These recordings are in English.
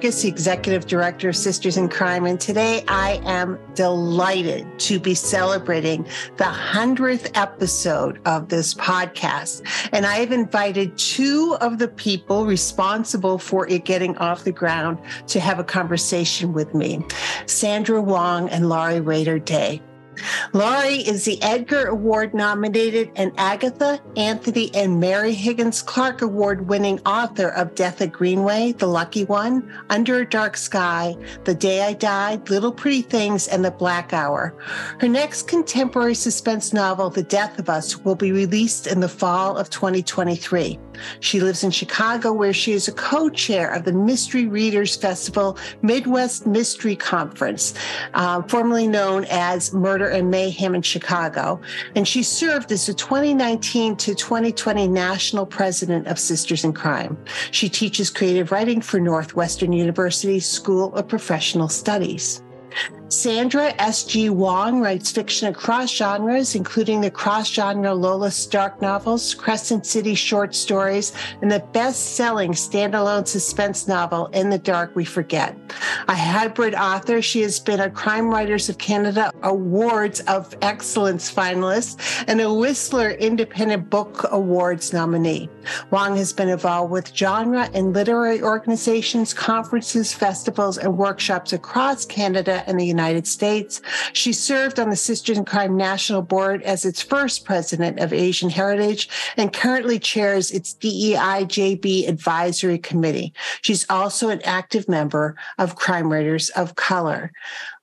Julie Henriques, Executive Director of Sisters in Crime. And today I am delighted to be celebrating the 100th episode of this podcast. And I have invited two of the people responsible for it getting off the ground to have a conversation with me Sandra Wong and Lori Rader Day. Lori is the Edgar Award nominated and Agatha, Anthony, and Mary Higgins Clark Award winning author of Death at Greenway, The Lucky One, Under a Dark Sky, The Day I Died, Little Pretty Things, and The Black Hour. Her next contemporary suspense novel, The Death of Us, will be released in the fall of 2023. She lives in Chicago, where she is a co chair of the Mystery Readers Festival Midwest Mystery Conference, uh, formerly known as Murder and Mayhem in Chicago. And she served as the 2019 to 2020 national president of Sisters in Crime. She teaches creative writing for Northwestern University School of Professional Studies. Sandra S.G. Wong writes fiction across genres, including the cross genre Lola Starke novels, Crescent City short stories, and the best selling standalone suspense novel, In the Dark We Forget. A hybrid author, she has been a Crime Writers of Canada Awards of Excellence finalist and a Whistler Independent Book Awards nominee. Wong has been involved with genre and literary organizations, conferences, festivals, and workshops across Canada and the United United States. She served on the Sisters in Crime National Board as its first president of Asian Heritage and currently chairs its DEI-JB Advisory Committee. She's also an active member of Crime Writers of Color.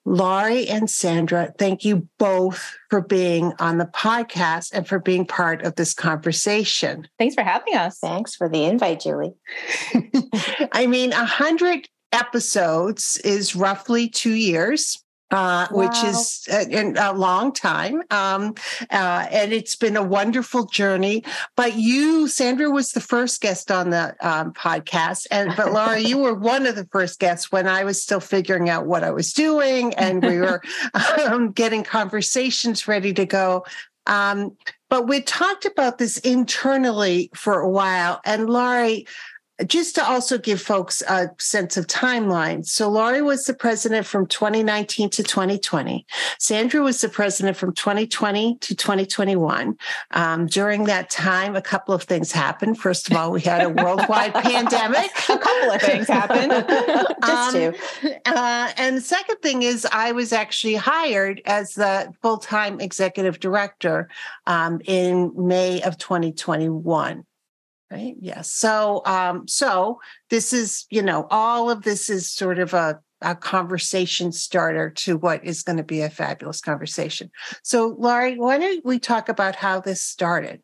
Lori and Sandra, thank you both for being on the podcast and for being part of this conversation. Thanks for having us. Thanks for the invite, Julie. I mean, a hundred episodes is roughly two years uh, wow. which is a, a long time. Um, uh, and it's been a wonderful journey. But you, Sandra, was the first guest on the um, podcast. And but Laura, you were one of the first guests when I was still figuring out what I was doing and we were um, getting conversations ready to go. Um, but we talked about this internally for a while. And Lori, just to also give folks a sense of timeline. So Lori was the president from 2019 to 2020. Sandra was the president from 2020 to 2021. Um, during that time, a couple of things happened. First of all, we had a worldwide pandemic. A couple of things happened. just um, two. Uh, and the second thing is I was actually hired as the full-time executive director um, in May of 2021 right? Yes so um so this is you know all of this is sort of a a conversation starter to what is going to be a fabulous conversation. So lori why don't we talk about how this started?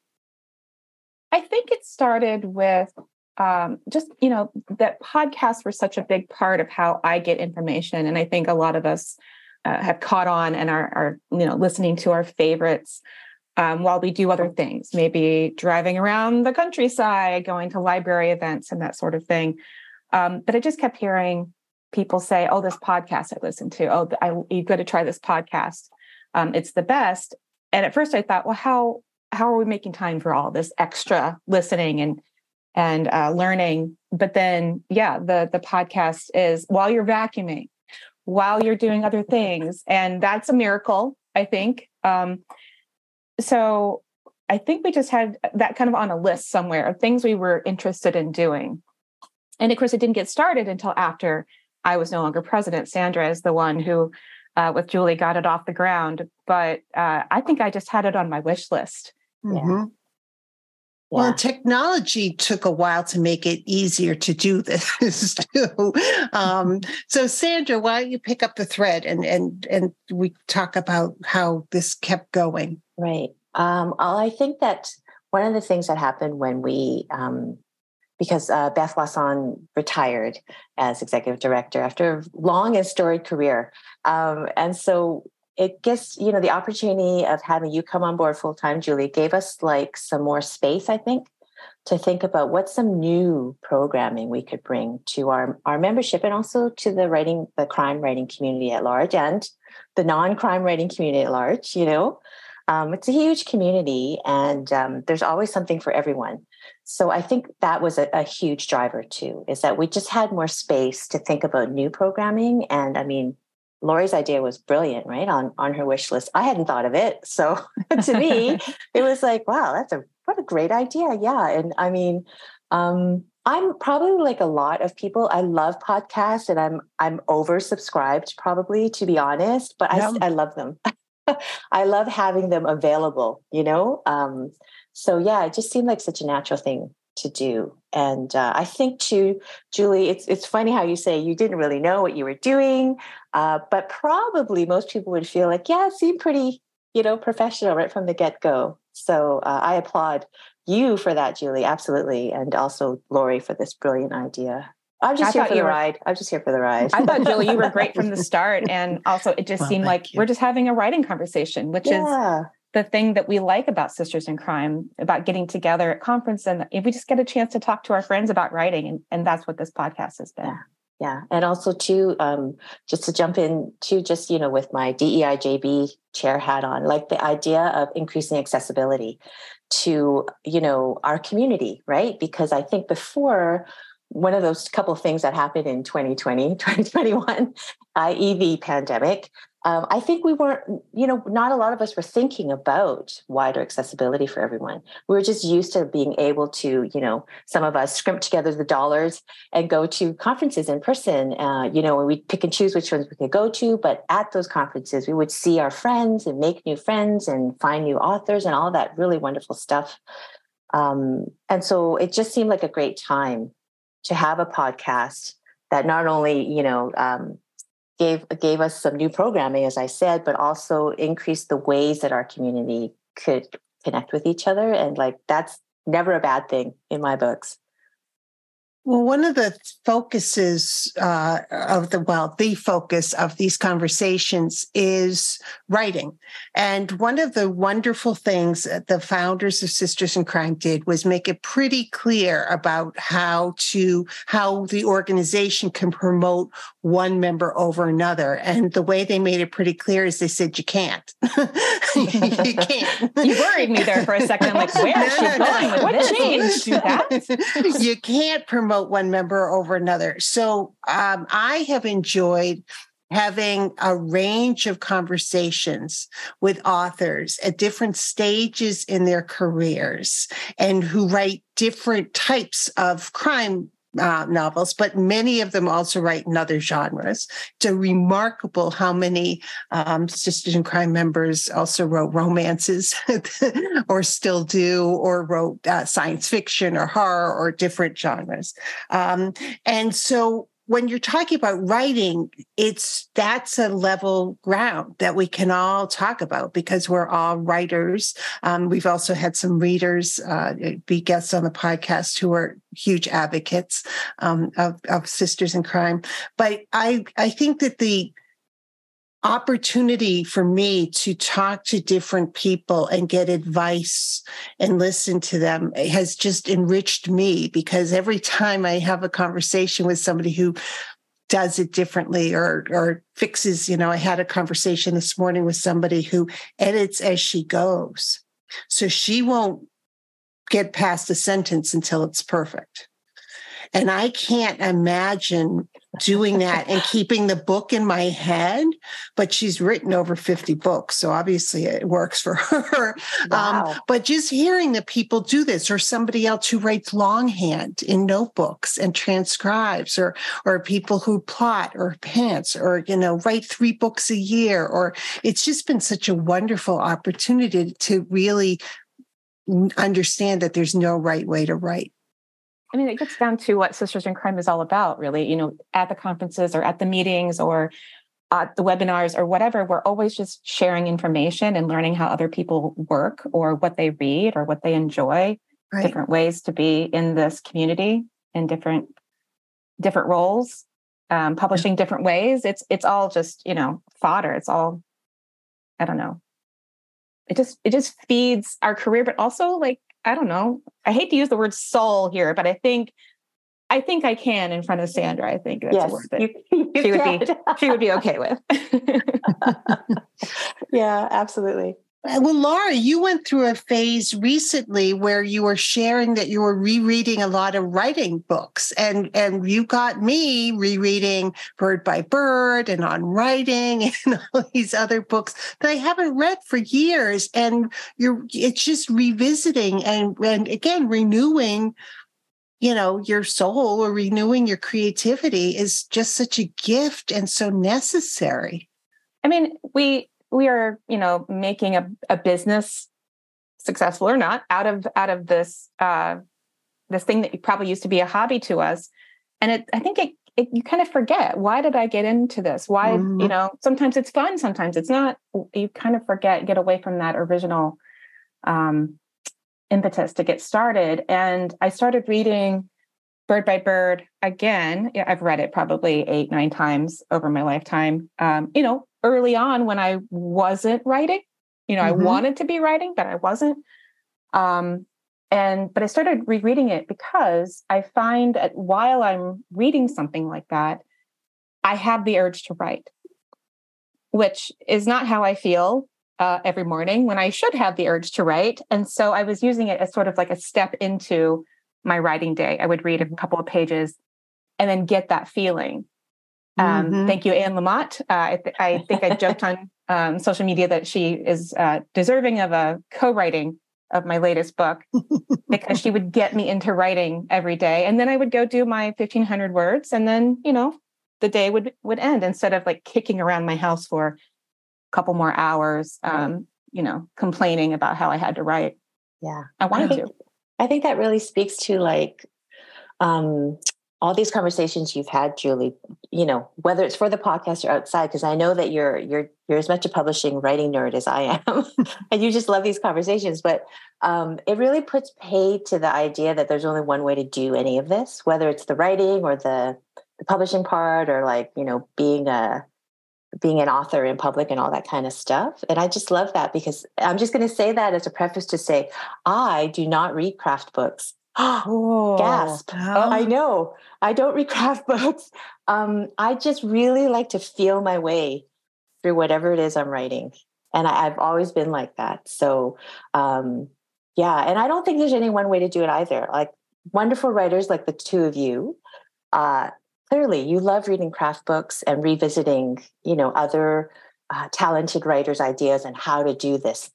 I think it started with um, just you know that podcasts were such a big part of how i get information and i think a lot of us uh, have caught on and are, are you know listening to our favorites um, while we do other things, maybe driving around the countryside, going to library events, and that sort of thing. Um, but I just kept hearing people say, "Oh, this podcast I listened to. Oh, I, you've got to try this podcast. Um, it's the best." And at first, I thought, "Well, how how are we making time for all this extra listening and and uh, learning?" But then, yeah, the the podcast is while you're vacuuming, while you're doing other things, and that's a miracle, I think. Um, so I think we just had that kind of on a list somewhere of things we were interested in doing. And of course, it didn't get started until after I was no longer president. Sandra is the one who, uh, with Julie, got it off the ground. But uh, I think I just had it on my wish list. Mm-hmm. Yeah. Well, technology took a while to make it easier to do this too. Um, so, Sandra, why don't you pick up the thread and and and we talk about how this kept going? Right. Um, I think that one of the things that happened when we um, because uh, Beth Wasson retired as executive director after a long and storied career. Um, and so it gives, you know, the opportunity of having you come on board full time, Julie, gave us like some more space, I think, to think about what some new programming we could bring to our, our membership and also to the writing, the crime writing community at large and the non-crime writing community at large, you know. Um, it's a huge community and um, there's always something for everyone. So I think that was a, a, huge driver too, is that we just had more space to think about new programming. And I mean, Lori's idea was brilliant, right? On on her wish list. I hadn't thought of it. So to me, it was like, wow, that's a what a great idea. Yeah. And I mean, um, I'm probably like a lot of people. I love podcasts and I'm I'm oversubscribed probably to be honest, but. I I love them. I love having them available, you know? Um, so yeah, it just seemed like such a natural thing to do. And uh, I think too, Julie, it's it's funny how you say you didn't really know what you were doing, uh, but probably most people would feel like, yeah, it seemed pretty, you know, professional right from the get go. So uh, I applaud you for that, Julie, absolutely, and also Lori for this brilliant idea. I'm just I here for the were, ride. I'm just here for the ride. I thought, Julie, you were great from the start. And also, it just well, seemed like you. we're just having a writing conversation, which yeah. is the thing that we like about Sisters in Crime, about getting together at conference. And if we just get a chance to talk to our friends about writing. And, and that's what this podcast has been. Yeah. Yeah. And also, too, um, just to jump in, to just, you know, with my DEIJB chair hat on, like the idea of increasing accessibility to, you know, our community, right? Because I think before, one of those couple things that happened in 2020, 2021, uh, EV pandemic, um, I think we weren't, you know, not a lot of us were thinking about wider accessibility for everyone. We were just used to being able to, you know, some of us scrimp together the dollars and go to conferences in person. Uh, you know, and we pick and choose which ones we could go to. But at those conferences, we would see our friends and make new friends and find new authors and all that really wonderful stuff. Um, and so it just seemed like a great time to have a podcast that not only, you know, um, gave gave us some new programming, as I said, but also increased the ways that our community could connect with each other. And like that's never a bad thing in my books. Well, one of the focuses uh, of the, well, the focus of these conversations is writing. And one of the wonderful things that the founders of Sisters in Crime did was make it pretty clear about how to, how the organization can promote one member over another. And the way they made it pretty clear is they said, you can't. you can't. you worried me there for a second. I'm like, where is she going with what changed? you can't promote promote one member over another. So um, I have enjoyed having a range of conversations with authors at different stages in their careers and who write different types of crime uh, novels, but many of them also write in other genres. It's remarkable how many um, Sisters in Crime members also wrote romances or still do, or wrote uh, science fiction or horror or different genres. Um, and so when you're talking about writing, it's that's a level ground that we can all talk about because we're all writers. Um, we've also had some readers uh, be guests on the podcast who are huge advocates um, of, of sisters in crime. But I I think that the opportunity for me to talk to different people and get advice and listen to them has just enriched me because every time I have a conversation with somebody who does it differently or or fixes you know i had a conversation this morning with somebody who edits as she goes. So she won't get past a sentence until it's perfect. And I can't imagine doing that and keeping the book in my head. But she's written over 50 books. So obviously it works for her. Um, wow. Um, but just hearing that people do this, or somebody else who writes longhand in notebooks and transcribes, or or people who plot or pants, or you know, write three books a year, or it's just been such a wonderful opportunity to really understand that there's no right way to write. I mean, it gets down to what Sisters in Crime is all about, really. You know, at the conferences or at the meetings or at the webinars or whatever, we're always just sharing information and learning how other people work or what they read or what they enjoy, right. different ways to be in this community. in different different roles, um, publishing different ways. It's it's all just you know fodder. It's all I don't know. It just it just feeds our career, but also like I don't know. I hate to use the word soul here, but I think I think I can in front of Sandra. I think that's yes, worth it. You, you she would be she would be okay with. yeah, absolutely. Uh, well, Laura, you went through a phase recently where you were sharing that you were rereading a lot of writing books, and and you got me rereading Bird by Bird and on writing and all these other books that I haven't read for years. And you're it's just revisiting and and again renewing you know, your soul or renewing your creativity is just such a gift and so necessary. I mean, we we are, you know, making a, a business successful or not out of out of this uh this thing that probably used to be a hobby to us. And it I think it, it you kind of forget why did I get into this? Why, mm-hmm. you know, sometimes it's fun, sometimes it's not. You kind of forget, get away from that original um impetus to get started. And I started reading Bird by Bird again. I've read it probably eight, nine times over my lifetime. Um, you know, early on when I wasn't writing, you know, mm-hmm. I wanted to be writing, but I wasn't. Um, and but I started rereading it because I find that while I'm reading something like that, I have the urge to write, which is not how I feel uh, every morning when I should have the urge to write. And so I was using it as sort of like a step into my writing day. I would read a couple of pages and then get that feeling. Um, mm-hmm. Thank you, Anne Lamott. Uh, I, th- I, think I joked on um, social media that she is uh, deserving of a co-writing of my latest book because she would get me into writing every day, and then I would go do my fifteen hundred words, and then you know the day would would end instead of like kicking around my house for a couple more hours, um, you know, complaining about how I had to write. Yeah. I wanted I think, to. I think that really speaks to like um, all these conversations you've had, Julie, you know, whether it's for the podcast or outside, because I know that you're you're you're as much a publishing writing nerd as I am. and you just love these conversations. But um, it really puts pay to the idea that there's only one way to do any of this, whether it's the writing or the the publishing part or like, you know, being a being an author in public and all that kind of stuff. And I just love that because I'm just going to say that as a preface to say, I do not read craft books. oh, Gasp. Oh. I know. I don't read craft books. Um, I just really like to feel my way through whatever it is I'm writing. And I, have always been like that. So, um, yeah. And I don't think there's any one way to do it either. Like wonderful writers like the two of you uh, clearly you love reading craft books and revisiting you know other uh, talented writers ideas and how to do this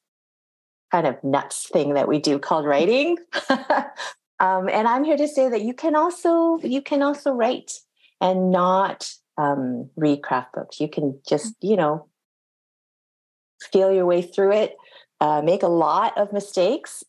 kind of nuts thing that we do called writing um, and i'm here to say that you can also you can also write and not um, read craft books you can just you know feel your way through it uh, make a lot of mistakes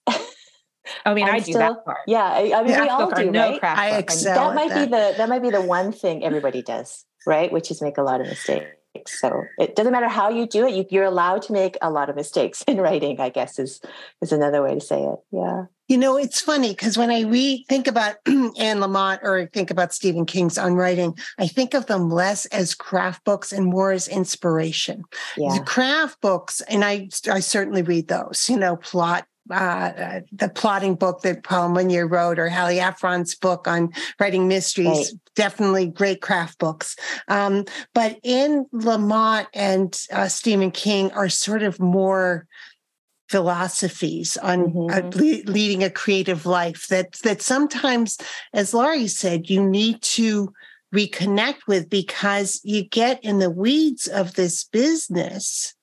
I mean, I do still, that part. Yeah, I, I mean, we all do, no right? I excel that might that. be the that might be the one thing everybody does, right? Which is make a lot of mistakes. So it doesn't matter how you do it; you, you're allowed to make a lot of mistakes in writing. I guess is is another way to say it. Yeah. You know, it's funny because when I read, think about Anne Lamott or I think about Stephen King's on writing, I think of them less as craft books and more as inspiration. Yeah. The craft books, and I, I certainly read those, you know, plot uh, the plotting book that Paula Munier wrote or Hallie Ephron's book on writing mysteries. Right. Definitely great craft books. Um, but Anne Lamott and uh, Stephen King are sort of more philosophies on mm-hmm. uh, le- leading a creative life that that sometimes as Lori said you need to reconnect with because you get in the weeds of this business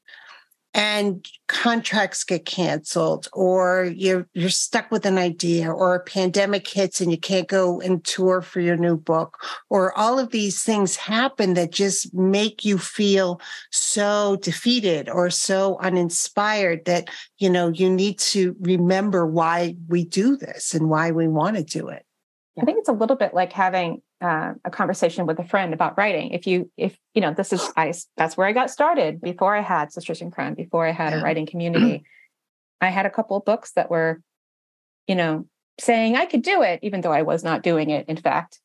and contracts get canceled or you're you're stuck with an idea or a pandemic hits and you can't go and tour for your new book or all of these things happen that just make you feel so defeated or so uninspired that you know you need to remember why we do this and why we want to do it. I think it's a little bit like having uh, a conversation with a friend about writing. If you, if you know, this is I. That's where I got started. Before I had Sisters in Crime, before I had yeah. a writing community, I had a couple of books that were, you know, saying I could do it, even though I was not doing it, in fact.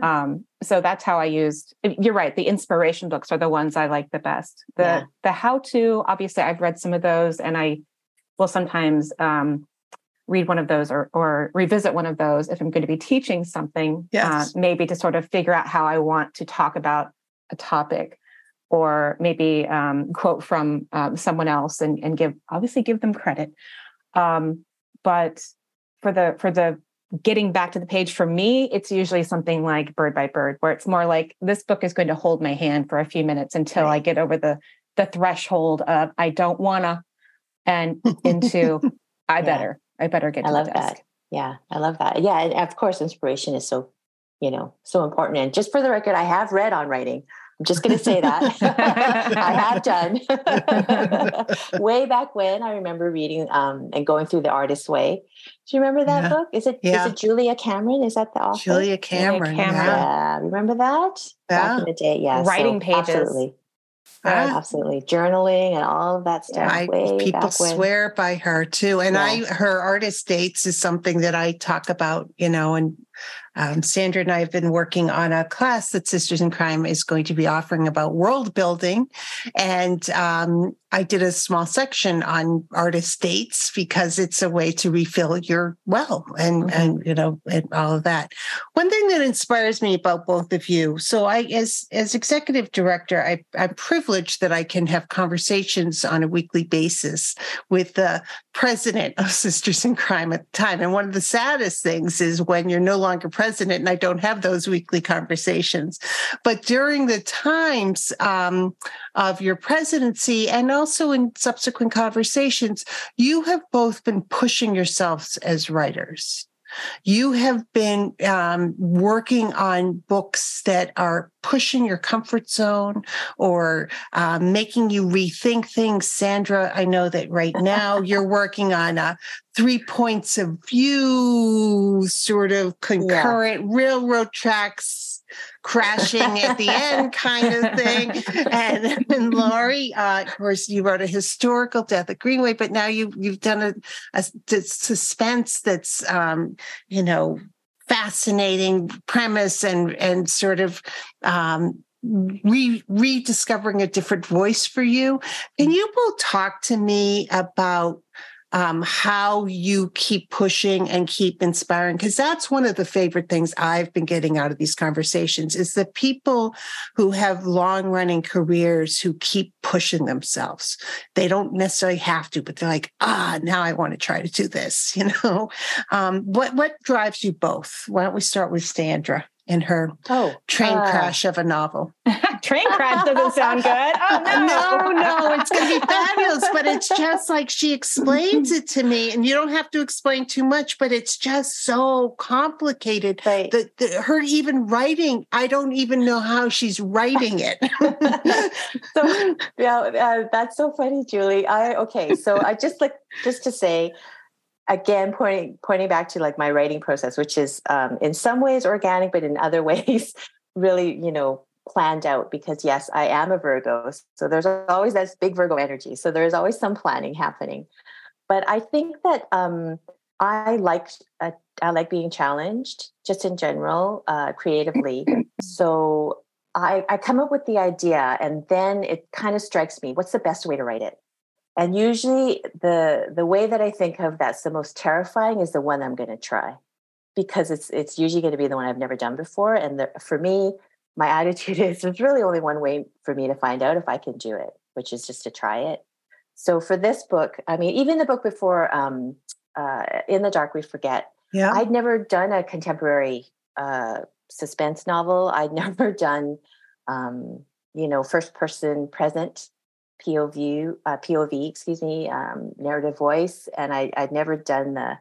Um, so that's how I used you're right. The inspiration books are the ones I like the best. The yeah. the how-to, obviously I've read some of those and I will sometimes um, read one of those or or revisit one of those if I'm going to be teaching something, uh, yes. uh, maybe to sort of figure out how I want to talk about a topic or maybe um, quote from um, someone else and, and give obviously give them credit. Um, but for the for the getting back to the page for me, it's usually something like Bird by Bird, where it's more like this book is going to hold my hand for a few minutes until right. I get over the the threshold of I don't wanna and into I better. I better get I love that. Yeah, I love that. Yeah, and of course inspiration is so, you know, so important. And just for the record, I have read on writing. I'm just going to say that I have done. Way back when, I remember reading um, and going through the Artist's Way. Do you remember that yeah. book? Is it yeah. is it Julia Cameron? Is that the author? Julia Cameron. Julia Cameron. Yeah. yeah. remember that? Yeah. Back in the day, yeah. Writing so, pages. Absolutely. Ah. Absolutely. Journaling and all of that stuff. I, people swear by her too. And I her artist dates is something that I talk about, you know, and um, Sandra and I have been working on a class that Sisters in Crime is going to be offering about world building. And um, I did a small section on artist dates because it's a way to refill your well and, mm-hmm. and you know, and all of that. One thing that inspires me about both of you. So I, as, as executive director, I, I'm privileged that I can have conversations on a weekly basis with the president of Sisters in Crime at the time. And one of the saddest things is when you're no longer president and I don't have those weekly conversations. But during the times um, of your presidency and also in subsequent conversations, you have both been pushing yourselves as writers. You have been um, working on books that are pushing your comfort zone or uh, making you rethink things. Sandra, I know that right now you're working on a three points of view, sort of concurrent yeah. railroad tracks crashing at the end kind of thing. And, and Lori, uh, of course, you wrote a historical death at Greenway, but now you, you've done a, a, a suspense that's, um, you know, fascinating premise and, and sort of, um, re- rediscovering a different voice for you. Can you both talk to me about um, how you keep pushing and keep inspiring because that's one of the favorite things i've been getting out of these conversations is the people who have long running careers who keep pushing themselves. They don't necessarily have to but they're like ah now i want to try to do this you know? Um, what what drives you both? Why don't we start with sandra in her oh, train uh, crash of a novel. train crash doesn't sound good. Oh no, no, no it's going to be fabulous. But it's just like she explains it to me, and you don't have to explain too much. But it's just so complicated. Right. That her even writing, I don't even know how she's writing it. so yeah, uh, that's so funny, Julie. I okay. So I just like just to say again pointing pointing back to like my writing process which is um, in some ways organic but in other ways really you know planned out because yes i am a virgo. So there's always that big virgo energy. So there's always some planning happening. But i think that um, i like uh, i like being challenged just in general uh, creatively. So I, I come up with the idea and then it kind of strikes me what's the best way to write it and usually the the way that i think of that's the most terrifying is the one i'm going to try. Because it's it's usually going to be the one i've never done before and the, for me my attitude is there's really only one way for me to find out if i can do it which is just to try it. So for this book i mean even the book before um, uh, in the dark we forget yeah. I'd never done a contemporary uh, suspense novel. I'd never done um, you know first person present POV, uh, POV, excuse me, um, narrative voice, and I, I'd never done the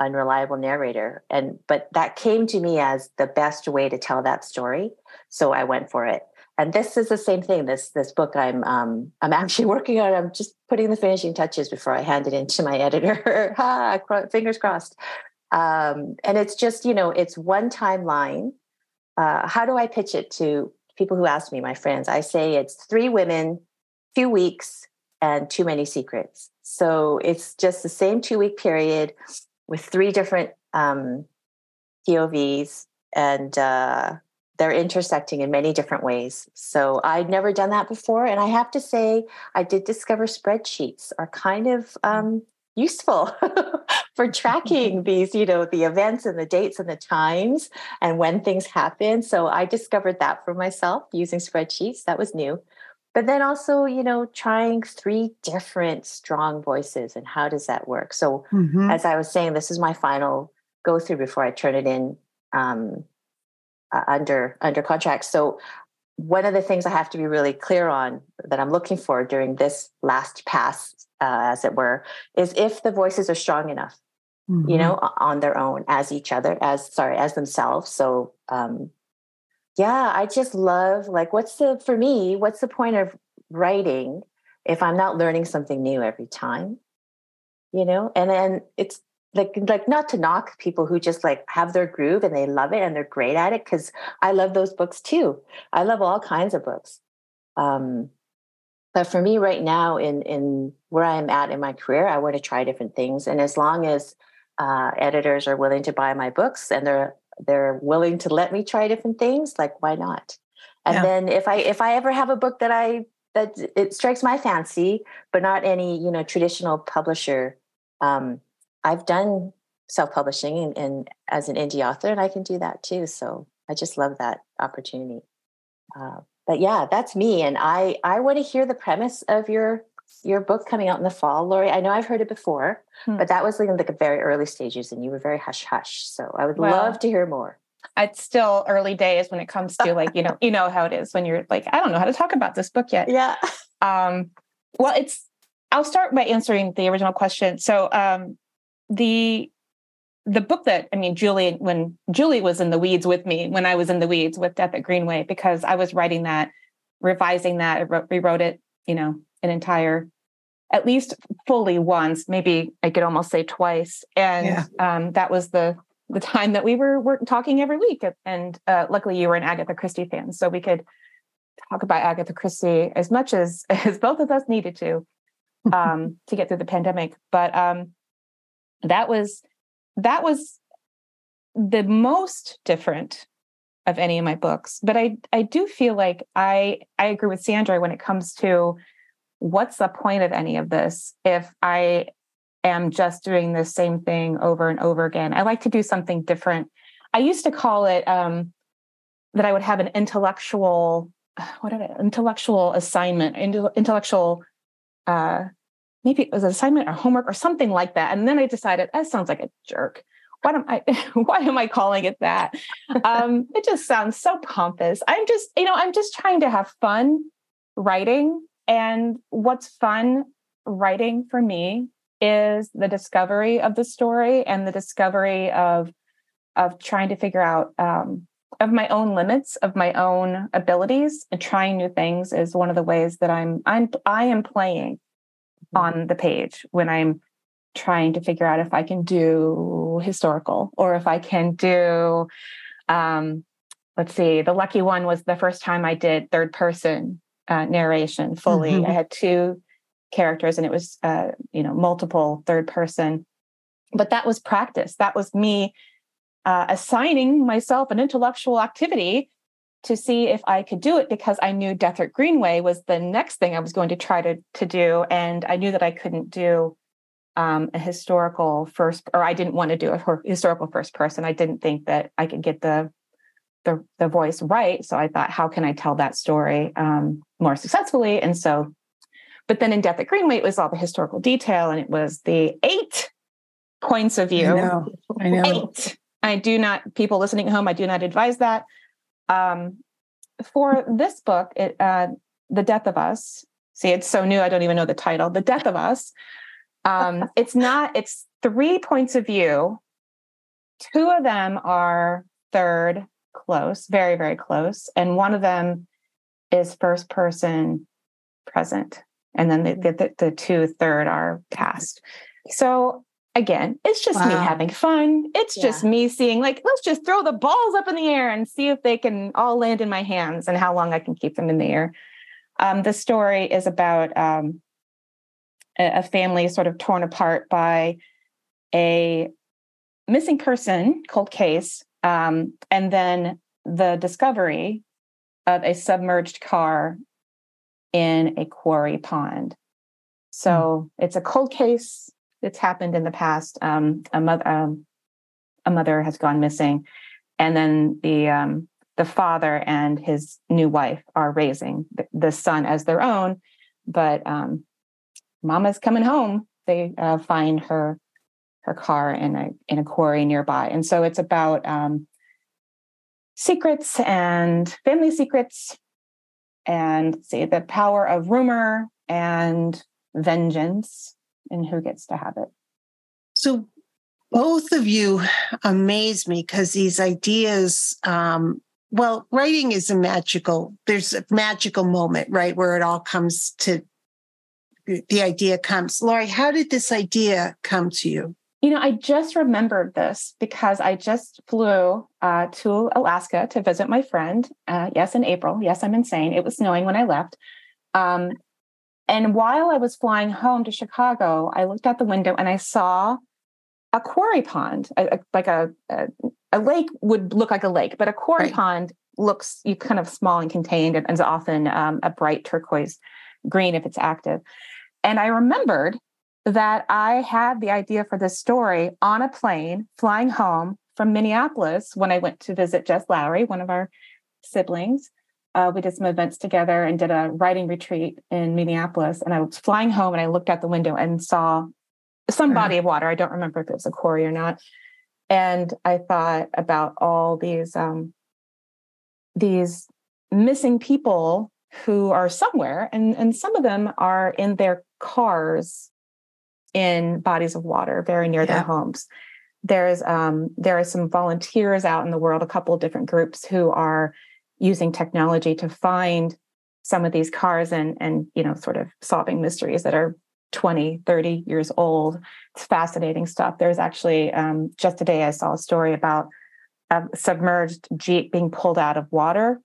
unreliable narrator, and but that came to me as the best way to tell that story, so I went for it. And this is the same thing. This this book I'm um, I'm actually working on. I'm just putting the finishing touches before I hand it in to my editor. fingers crossed. Um, and it's just you know it's one timeline. Uh, how do I pitch it to people who ask me, my friends? I say it's three women two weeks and too many secrets. So it's just the same two week period with three different um, POVs, and uh, they're intersecting in many different ways. So I'd never done that before, and I have to say, I did discover spreadsheets are kind of um, useful for tracking these, you know, the events and the dates and the times and when things happen. So I discovered that for myself using spreadsheets. That was new. But then also, you know, trying three different strong voices and how does that work? So, mm-hmm. as I was saying, this is my final go through before I turn it in um, uh, under under contract. So, one of the things I have to be really clear on that I'm looking for during this last pass uh, as it were, is if the voices are strong enough, mm-hmm. you know, on their own as each other, as sorry, as themselves. So, um, yeah, I just love like, what's the for me? What's the point of writing if I'm not learning something new every time? You know, and then it's like like not to knock people who just like have their groove and they love it and they're great at it because I love those books too. I love all kinds of books. Um, but for me right now in in where i'm at in my career i want to try different things and as long as uh, editors are willing to buy my books and they're they're willing to let me try different things like why not and yeah. then if i if i ever have a book that i that it strikes my fancy but not any you know traditional publisher um, i've done self-publishing and, and, as an indie author and i can do that too so i just love that opportunity uh, but yeah, that's me. And I I want to hear the premise of your your book coming out in the fall, Lori. I know I've heard it before, hmm. but that was like in the very early stages, and you were very hush hush. So I would well, love to hear more. It's still early days when it comes to like you know you know how it is when you're like I don't know how to talk about this book yet. Yeah. Um. Well, it's. I'll start by answering the original question. So, um, the the book that I mean, Julie, when Julie was in the weeds with me, when I was in the weeds with Death at Greenway, because I was writing that, revising that, I wrote, rewrote it, you know, an entire, at least fully once, maybe I could almost say twice, and yeah. um, that was the the time that we were, were talking every week. And uh, luckily, you were an Agatha Christie fan, so we could talk about Agatha Christie as much as as both of us needed to um, to get through the pandemic. But um, that was that was the most different of any of my books but i i do feel like i i agree with sandra when it comes to what's the point of any of this if i am just doing the same thing over and over again i like to do something different i used to call it um that i would have an intellectual what it intellectual assignment intellectual uh maybe it was an assignment or homework or something like that. And then I decided that sounds like a jerk. Why am I why am I calling it that? Um, it just sounds so pompous. I'm just, you know, I'm just trying to have fun writing. And what's fun writing for me is the discovery of the story and the discovery of of trying to figure out um, of my own limits of my own abilities. And trying new things is one of the ways that i'm i'm i am playing on the page when I'm trying to figure out if I can do historical or if I can do, um, let's see, the lucky one was the first time I did third person uh, narration fully. Mm-hmm. I had two characters and it was, uh, you know, multiple third person. But that was practice. That was me uh, assigning myself an intellectual activity to see if I could do it because I knew Death at Greenway was the next thing I was going to try to, to do. And I knew that I couldn't do um, a historical first, or I didn't want to do a historical first person. I didn't think that I could get the the, the voice right. So I thought, how can I tell that story um, more successfully? And so, but then in Death at Greenway, it was all the historical detail and it was the eight points of view. I know. I know. Eight. I do not, people listening at home, I do not advise that. Um, for this book, it, uh, The Death of Us, see, it's so new, I don't even know the title, The Death of Us. Um, it's not, it's three points of view. Two of them are third close, very, very close. And one of them is first person present. And then the, the, the two third are past. So again, it's just wow. me having fun. It's yeah. just me seeing, like, let's just throw the balls up in the air and see if they can all land in my hands and how long I can keep them in the air. Um, the story is about um, a, a family sort of torn apart by a missing person cold case, um, and then the discovery of a submerged car in a quarry pond. So mm. it's a cold case. It's happened in the past. Um, a mother, um, a mother has gone missing, and then the um, the father and his new wife are raising the, the son as their own, but um, Mama's coming home. They uh, find her her car in a in a quarry nearby, and so it's about um, secrets and family secrets, and see the power of rumor and vengeance, and who gets to have it. So both of you amaze me because these ideas um, well writing is a magical there's a magical moment right where it all comes to the idea comes. Lori, how did this idea come to you? You know, I just remembered this because I just flew uh, to Alaska to visit my friend. Uh, yes, in April. Yes, I'm insane. It was snowing when I left. Um, and while I was flying home to Chicago, I looked out the window and I saw a quarry pond, a, a, like a, a, a lake would look like a lake, but a quarry right. pond looks you kind of small and contained and is often um, a bright turquoise green if it's active. And I remembered that I had the idea for this story on a plane flying home from Minneapolis when I went to visit Jess Lourey, one of our siblings. Uh, we did some events together and did a writing retreat in Minneapolis. And I was flying home and I looked out the window and saw some body of water. I don't remember if it was a quarry or not. And I thought about all these um, these missing people who are somewhere, and, and some of them are in their cars in bodies of water very near yeah. their homes. There's um, there are some volunteers out in the world, a couple of different groups who are using technology to find some of these cars and and you know sort of solving mysteries that are 20 30 years old. It's fascinating stuff. There's actually um, just today i saw a story about a submerged jeep being pulled out of water.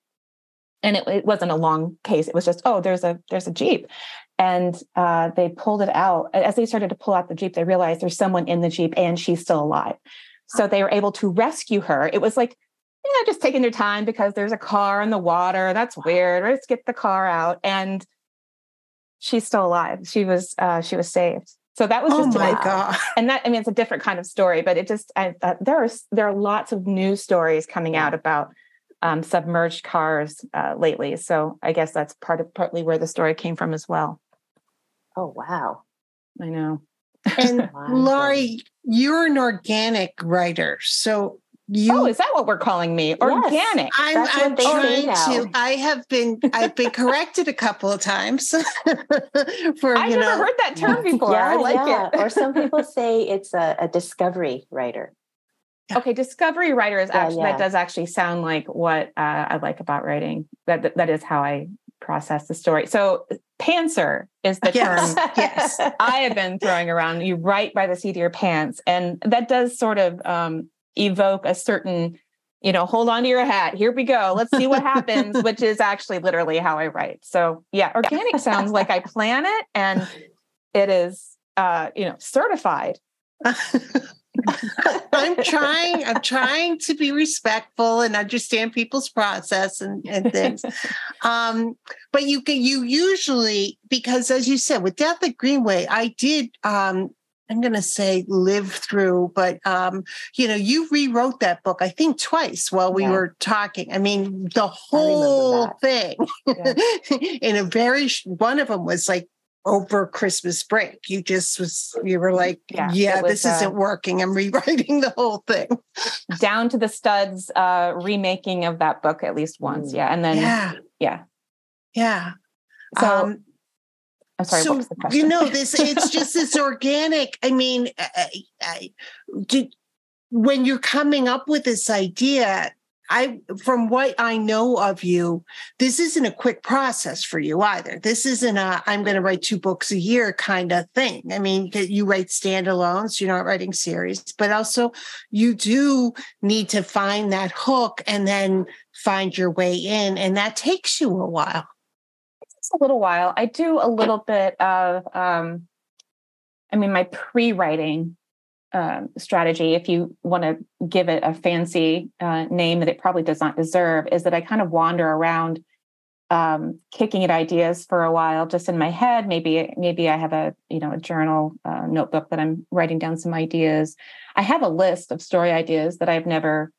And it, it wasn't a long case. It was just oh there's a there's a jeep and uh, they pulled it out. As they started to pull out the jeep they realized there's someone in the jeep and she's still alive. So they were able to rescue her. It was like you know just taking their time because there's a car in the water. That's weird. Let's get the car out. And she's still alive. She was uh, she was saved. So that was just oh my god. And that i mean it's a different kind of story but it just I, uh, there are there are lots of news stories coming out about um, submerged cars uh, lately. So I guess that's part of partly where the story came from as well. Oh wow! I know. And Lori, you're an organic writer, so you. Oh, is that what we're calling me? Organic. Yes, I'm, I'm trying to. I have been. I've been corrected a couple of times. for I've never know. heard that term before. Yeah, I like yeah. it. or some people say it's a, a discovery writer. Okay, discovery writer is actually yeah, yeah. that does actually sound like what uh, I like about writing. That, that that is how I process the story. So pantser is the yes, term yes. I have been throwing around. You write by the seat of your pants, and that does sort of um, evoke a certain, you know, hold on to your hat. Here we go. Let's see what happens. which is actually literally how I write. So yeah, organic sounds like I plan it, and it is, uh, you know, certified. I'm trying, I'm trying to be respectful and understand people's process and, and things. Um, but you can you usually, because as you said, with Death at Greenway, I did um I'm going to say live through, but um, you know, you rewrote that book, I think twice while we yeah. were talking. I mean, the whole thing yeah. in a very, one of them was like over Christmas break. You just was you were like, yeah, yeah was, this uh, isn't working. I'm rewriting the whole thing. down to the studs uh remaking of that book at least once. Yeah. And then yeah. Yeah. Yeah. So um, I'm sorry. So, you know, this it's just this organic. I mean, I, I, did, when you're coming up with this idea, I, from what I know of you, this isn't a quick process for you either. This isn't a, I'm going to write two books a year kind of thing. I mean, you write standalones, you're not writing series, but also you do need to find that hook and then find your way in. And that takes you a while. It takes a little while. I do a little bit of, um, I mean, my pre writing um, strategy, if you want to give it a fancy uh, name that it probably does not deserve, is that I kind of wander around um, kicking at ideas for a while, just in my head. Maybe maybe I have a you know a journal uh, notebook that I'm writing down some ideas. I have a list of story ideas that I've never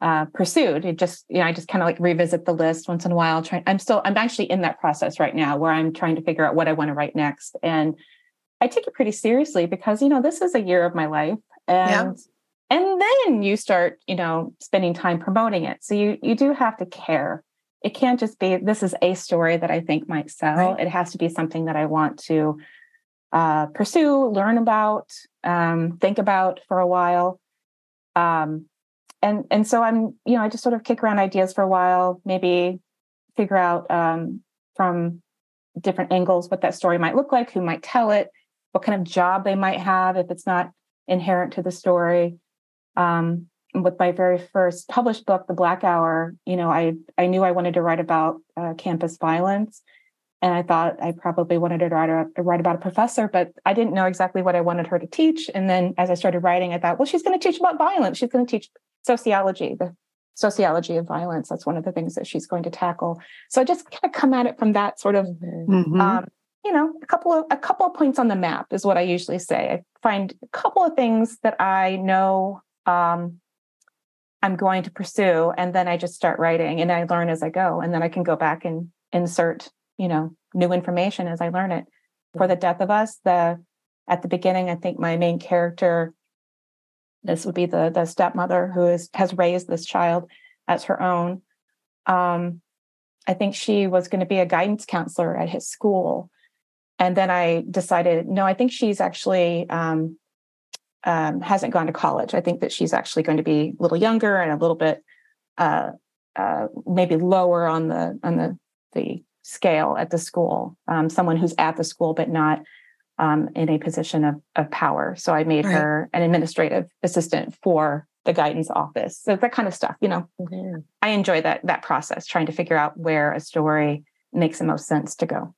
uh, pursued. It just you know I just kind of like revisit the list once in a while. Trying, I'm still I'm actually in that process right now where I'm trying to figure out what I want to write next and I take it pretty seriously because you know this is a year of my life, and yeah. and then you start you know spending time promoting it. So you you do have to care. It can't just be this is a story that I think might sell. Right. It has to be something that I want to uh, pursue, learn about, um, think about for a while. Um, and and so I'm you know I just sort of kick around ideas for a while, maybe figure out um, from different angles what that story might look like, who might tell it, what kind of job they might have if it's not inherent to the story. Um, with my very first published book, The Black Hour, you know, I I knew I wanted to write about uh, campus violence, and I thought I probably wanted to write, a, write about a professor, but I didn't know exactly what I wanted her to teach. And then as I started writing, I thought, well, she's going to teach about violence. She's going to teach sociology, the sociology of violence. That's one of the things that she's going to tackle. So I just kind of come at it from that sort of mm-hmm. um, you know a couple of a couple of points on the map is what i usually say. I find a couple of things that i know um, i'm going to pursue and then i just start writing and i learn as i go and then i can go back and insert you know new information as i learn it. For the death of us the at the beginning i think my main character this would be the the stepmother who is has raised this child as her own. Um, i think she was going to be a guidance counselor at his school and then I decided, no, I think she's actually um, um, hasn't gone to college. I think that she's actually going to be a little younger and a little bit uh, uh, maybe lower on the on the the scale at the school. Um, someone who's at the school but not um, in a position of of power. So I made right. her an administrative assistant for the guidance office. So that kind of stuff, you know. Mm-hmm. I enjoy that that process, trying to figure out where a story makes the most sense to go.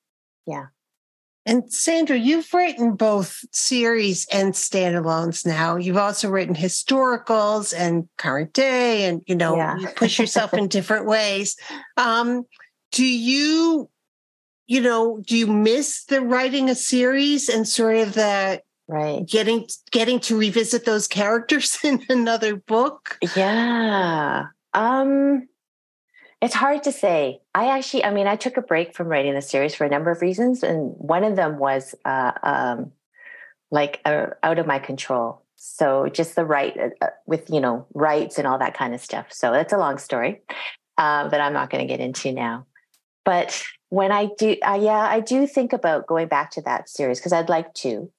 Yeah. And Sandra, you've written both series and standalones now. You've also written historicals and current day, and you know, yeah. you push yourself in different ways. Um, do you, you know, do you miss the writing a series and sort of the right getting getting to revisit those characters in another book? Yeah. Um it's hard to say. I actually, I mean, I took a break from writing the series for a number of reasons, and one of them was uh, um, like uh, out of my control. So just the right uh, uh with you know rights and all that kind of stuff. So it's a long story uh, that I'm not going to get into now. But when I do, uh, yeah, I do think about going back to that series because I'd like to.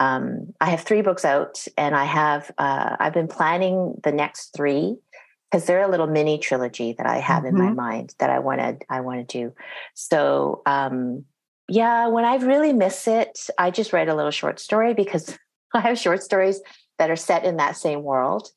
Um, I have three books out, and I have I've been planning the next three because they're a little mini trilogy that I have mm-hmm. in my mm-hmm. mind that I want to I want to do. So um, yeah, when I really miss it, I just write a little short story because I have short stories that are set in that same world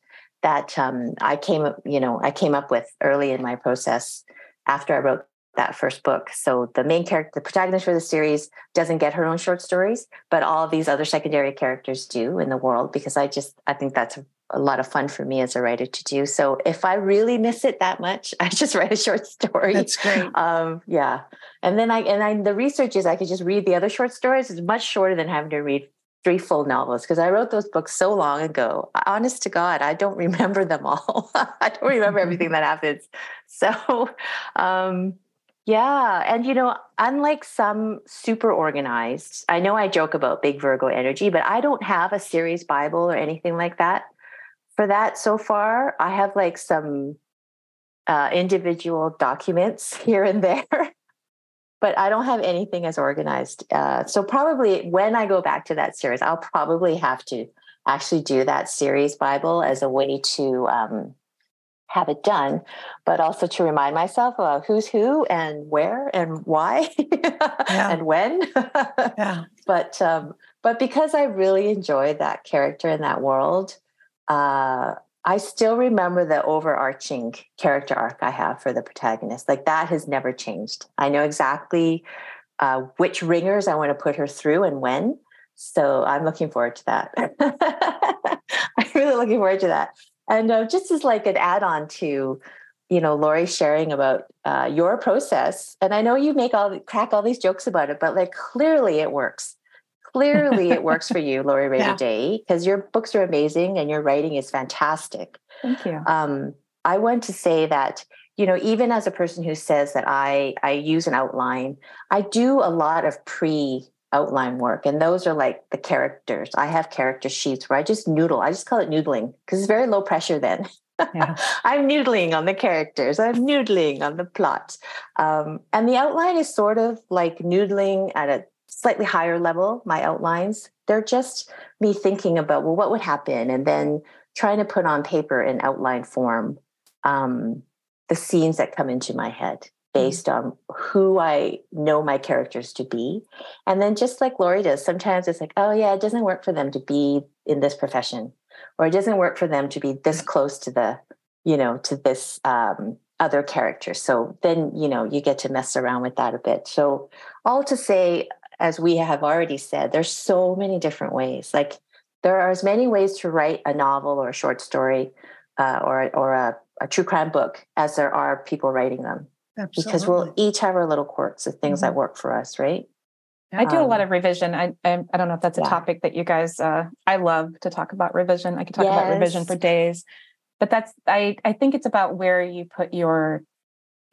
that um, I came up, you know, I came up with early in my process after I wrote that first book. So the main character, the protagonist for the series, doesn't get her own short stories, but all of these other secondary characters do in the world because I just I think that's a lot of fun for me as a writer to do. So if I really miss it that much, I just write a short story. That's great. Um, yeah, and then I and I the research is I could just read the other short stories. It's much shorter than having to read three full novels because I wrote those books so long ago. Honest to God, I don't remember them all. I don't remember everything that happens. So. Um, yeah. And, you know, unlike some super organized, I know I joke about big Virgo energy, but I don't have a series Bible or anything like that for that so far. I have like some uh, individual documents here and there, but I don't have anything as organized. Uh, so probably when I go back to that series, I'll probably have to actually do that series Bible as a way to um, have it done, but also to remind myself about who's who and where and why yeah. and when. yeah. But um, but because I really enjoyed that character in that world, uh, I still remember the overarching character arc I have for the protagonist. Like that has never changed. I know exactly uh, which wringers I want to put her through and when. So I'm looking forward to that. I'm really looking forward to that. And uh, just as like an add-on to, you know, Lori sharing about uh, your process, and I know you make all crack all these jokes about it, but like clearly it works. Clearly it works for you, Lori Rader yeah. Day, because your books are amazing and your writing is fantastic. Thank you. Um, I want to say that you know even as a person who says that i i use an outline i do a lot of pre outline work and those are like the characters i have character sheets where i just noodle i just call it noodling because it's very low pressure then yeah. i'm noodling on the characters i'm noodling on the plot um, and the outline is sort of like noodling at a slightly higher level my outlines they're just me thinking about well what would happen and then trying to put on paper in outline form um, the scenes that come into my head mm-hmm. based on who I know my characters to be. And then just like Lori does, sometimes it's like, oh yeah, it doesn't work for them to be in this profession, or it doesn't work for them to be this close to the, you know, to this um, other character. So then, you know, you get to mess around with that a bit. So all to say, as we have already said, there's so many different ways. Like there are as many ways to write a novel or a short story uh, or or a a true crime book as there are people writing them. Absolutely. Because we'll each have our little quirks of things mm-hmm. that work for us, right? I do a lot um, of revision. I, I, I don't know if that's a yeah. topic that you guys. Uh, I love to talk about revision. I could talk yes. about revision for days, but that's I I think it's about where you put your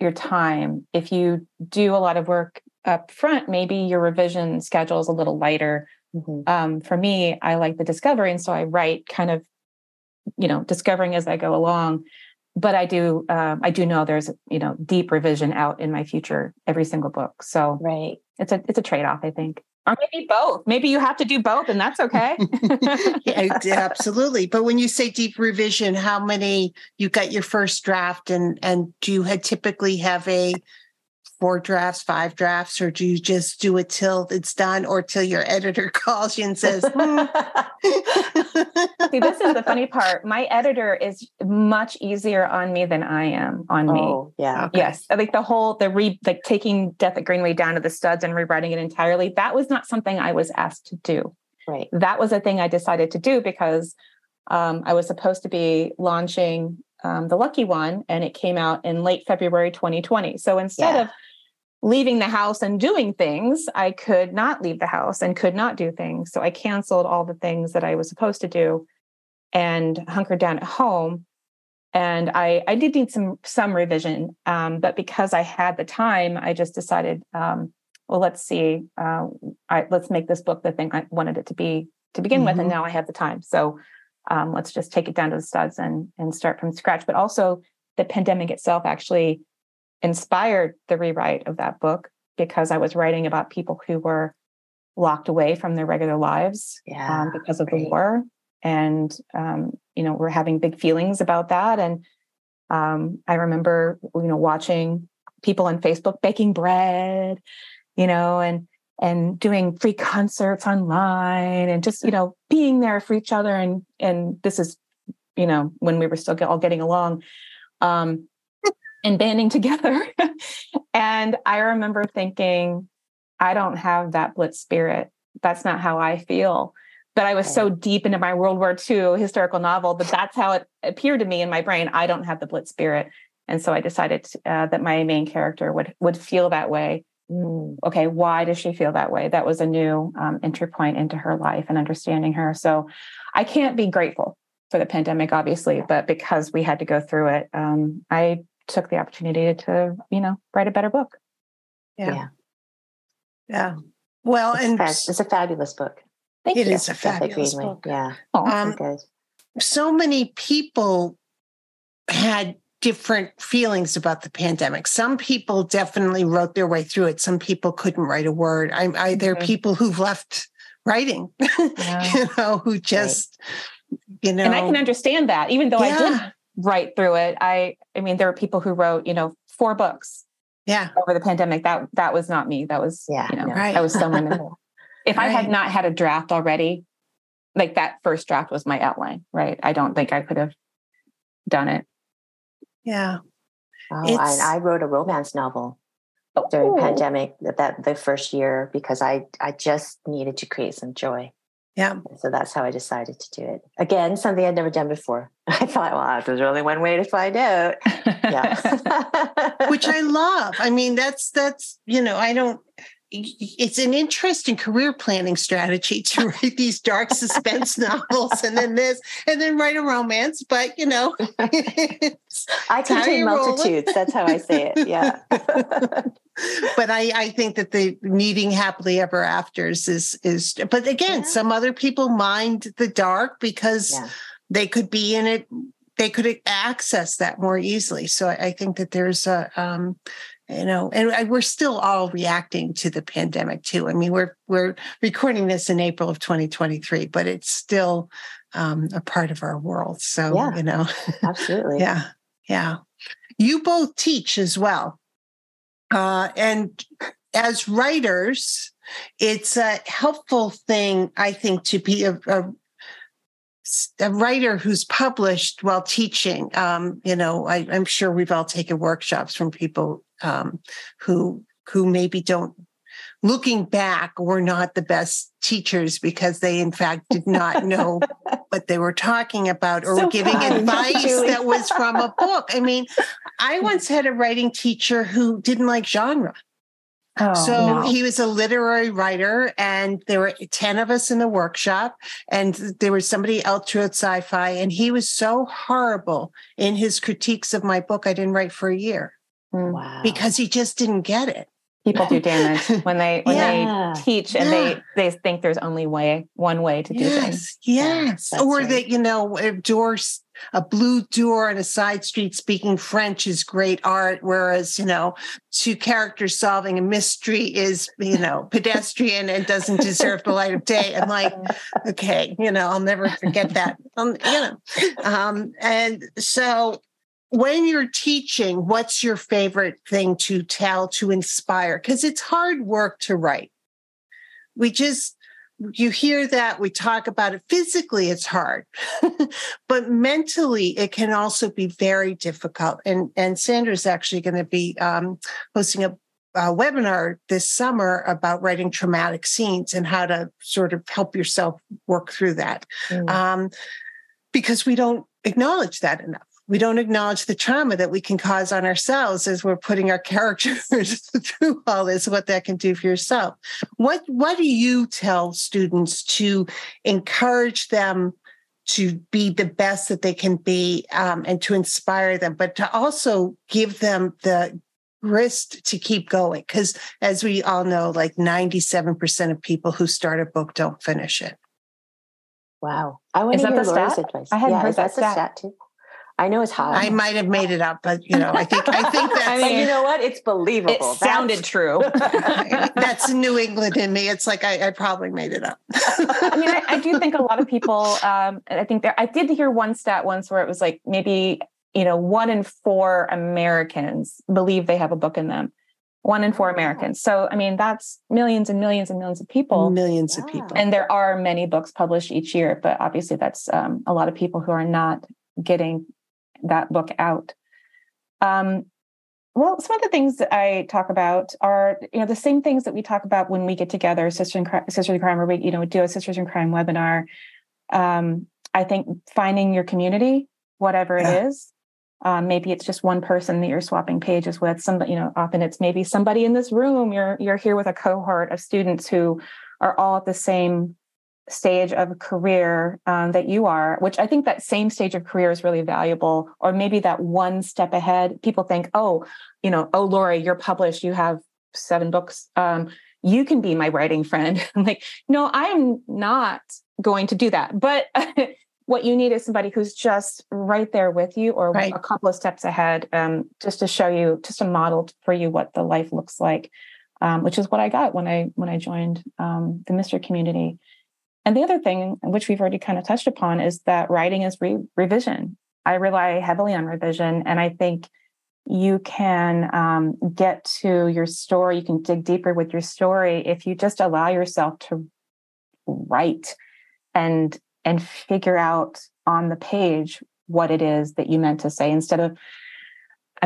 your time. If you do a lot of work up front, maybe your revision schedule is a little lighter. Mm-hmm. Um, for me, I like the discovery, and so I write kind of, you know, discovering as I go along but I do um, I do know there's you know deep revision out in my future every single book. So right, it's a it's a trade off I think, or maybe both. Maybe you have to do both, and that's okay. yeah, absolutely. But when you say deep revision, how many you got your first draft, and and do you had typically have a four drafts, five drafts, or do you just do it till it's done or till your editor calls you and says, hmm. See, this is the funny part. My editor is much easier on me than I am on me. Oh, yeah. Okay. Yes. Like the whole, the re, like taking Death at Greenway down to the studs and rewriting it entirely, that was not something I was asked to do. Right. That was a thing I decided to do because um, I was supposed to be launching um, the Lucky One, and it came out in late February 2020. So instead yeah. of leaving the house and doing things, I could not leave the house and could not do things. So I canceled all the things that I was supposed to do and hunkered down at home. And I, I did need some some revision, um, but because I had the time, I just decided, um, well, let's see, uh, I, let's make this book the thing I wanted it to be to begin mm-hmm. with, and mm-hmm. now I have the time. So um, let's just take it down to the studs and and start from scratch. But also, the pandemic itself actually inspired the rewrite of that book because I was writing about people who were locked away from their regular lives yeah, um, because of great. the war. And, um, you know, we're having big feelings about that. And um, I remember, you know, watching people on Facebook baking bread, you know, and, and doing free concerts online and just, you know, being there for each other. And, and this is, you know, when we were still all getting along. Um, and banding together. and I remember thinking, I don't have that blitz spirit. That's not how I feel. But I was so deep into my World War II historical novel that that's how it appeared to me in my brain. I don't have the blitz spirit, and so I decided uh, that my main character would would feel that way. Mm, okay, why does she feel that way? That was a new um, entry point into her life and understanding her. So I can't be grateful for the pandemic, obviously, but because we had to go through it, um, I took the opportunity to, you know, write a better book. Yeah. Yeah. yeah. Well, it's and it's a fabulous book. Thank it you. is a fabulous book. Yeah. Oh, um. So many people had different feelings about the pandemic. Some people definitely wrote their way through it. Some people couldn't write a word. I, I there are mm-hmm. people who've left writing, yeah. you know, who just, right. you know, and I can understand that, even though yeah. I did write through it. I I mean, there were people who wrote, you know, four books. Yeah. Over the pandemic. That that was not me. That was, yeah, you know, right. I was someone if right. I had not had a draft already, like that first draft was my outline, right? I don't think I could have done it. Yeah. Oh, I, I wrote a romance novel during oh. pandemic that the first year because I I just needed to create some joy. Yeah. So that's how I decided to do it. Again, something I'd never done before. I thought, well, there's only one way to find out. Yeah. Which I love. I mean, that's, that's, you know, I don't, it's an interesting career planning strategy to write these dark suspense novels and then this and then write a romance but you know i contain multitudes. That's how i say it. Yeah. But I, I think that the needing happily ever afters is is but again yeah. some other people mind the dark because yeah. they could be in it they could access that more easily. So i, I think that there's a um, you know and we're still all reacting to the pandemic too. I mean we're we're recording this in april of 2023 but it's still um, a part of our world. So yeah, you know absolutely. yeah yeah. You both teach as well. Uh, and as writers it's a helpful thing i think to be a, a a writer who's published while teaching. Um, you know, I, am sure we've all taken workshops from people um, who who maybe don't looking back were not the best teachers because they in fact did not know what they were talking about or so were giving advice that was from a book. I mean i once had a writing teacher who didn't like genre Oh, so no. he was a literary writer, and there were 10 of us in the workshop, and there was somebody else who had sci fi, and he was so horrible in his critiques of my book. I didn't write for a year. Mm. Wow. Because he just didn't get it. People do damage when they when yeah. they teach and yeah. they they think there's only way one way to do yes. things. Yes. Yeah, or right. that, you know, if doors a blue door on a side street speaking French is great art, whereas, you know, two characters solving a mystery is, you know, pedestrian and doesn't deserve the light of day. I'm like, okay, you know, I'll never forget that. Um, you know. Um, and so when you're teaching, what's your favorite thing to tell to inspire? Because it's hard work to write. We just, you hear that, we talk about it. Physically, it's hard, but mentally, it can also be very difficult. And, and Sandra's actually going to be um, hosting a, a webinar this summer about writing traumatic scenes and how to sort of help yourself work through that. Mm. Um, because we don't acknowledge that enough we don't acknowledge the trauma that we can cause on ourselves as we're putting our characters through all this what that can do for yourself. What what do you tell students to encourage them to be the best that they can be um, and to inspire them but to also give them the grist to keep going? Because as we all know like 97% of people who start a book don't finish it. Wow. I want to hear Lori's advice. I hadn't yeah, heard that stat. stat too I know it's hot. I might have made it up, but you know, I think I think that. I mean, you know what? It's believable. It that's, sounded true. that's New England in me. It's like I, I probably made it up. I mean, I, I, do think a lot of people. Um, I think there. I did hear one stat once where it was like maybe you know one in four Americans believe they have a book in them. One in four Americans. So, I mean, that's millions and millions and millions of people. Millions yeah. of people. And there are many books published each year, but obviously, that's um, a lot of people who are not getting that book out. Um, well, some of the things that I talk about are, you know, the same things that we talk about when we get together, Sisters in Crime, Sisters in Crime, where we, you know, do a Sisters in Crime webinar. Um, I think finding your community, whatever yeah. it is, um, maybe it's just one person that you're swapping pages with. Somebody, you know, often it's maybe somebody in this room. You're you're here with a cohort of students who are all at the same stage of career um, that you are, which I think that same stage of career is really valuable, or maybe that one step ahead. People think, oh, you know, oh, Lori, you're published, you have seven books. Um, you can be my writing friend. I'm like, no, I'm not going to do that. But what you need is somebody who's just right there with you or right. a couple of steps ahead, um, just to show you, just a model for you what the life looks like. Um, which is what I got when I when I joined um, the Mister community. And the other thing, which we've already kind of touched upon, is that writing is re- revision. I rely heavily on revision, and I think you can um, get to your story. You can dig deeper with your story if you just allow yourself to write and and figure out on the page what it is that you meant to say instead of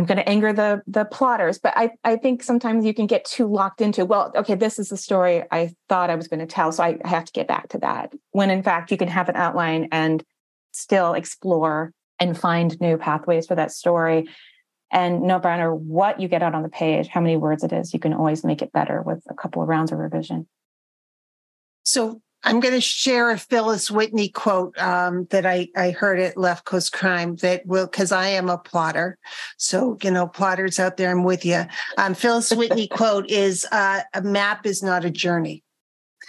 I'm going to anger the the plotters, but I I think sometimes you can get too locked into well, okay, this is the story I thought I was going to tell, so I have to get back to that. When in fact you can have an outline and still explore and find new pathways for that story. And no matter what you get out on the page, how many words it is, you can always make it better with a couple of rounds of revision. So I'm going to share a Phyllis Whitney quote um, that I, I heard at Left Coast Crime that will, because I am a plotter. So, you know, plotters out there, I'm with you. Um, Phyllis Whitney quote is uh, A map is not a journey.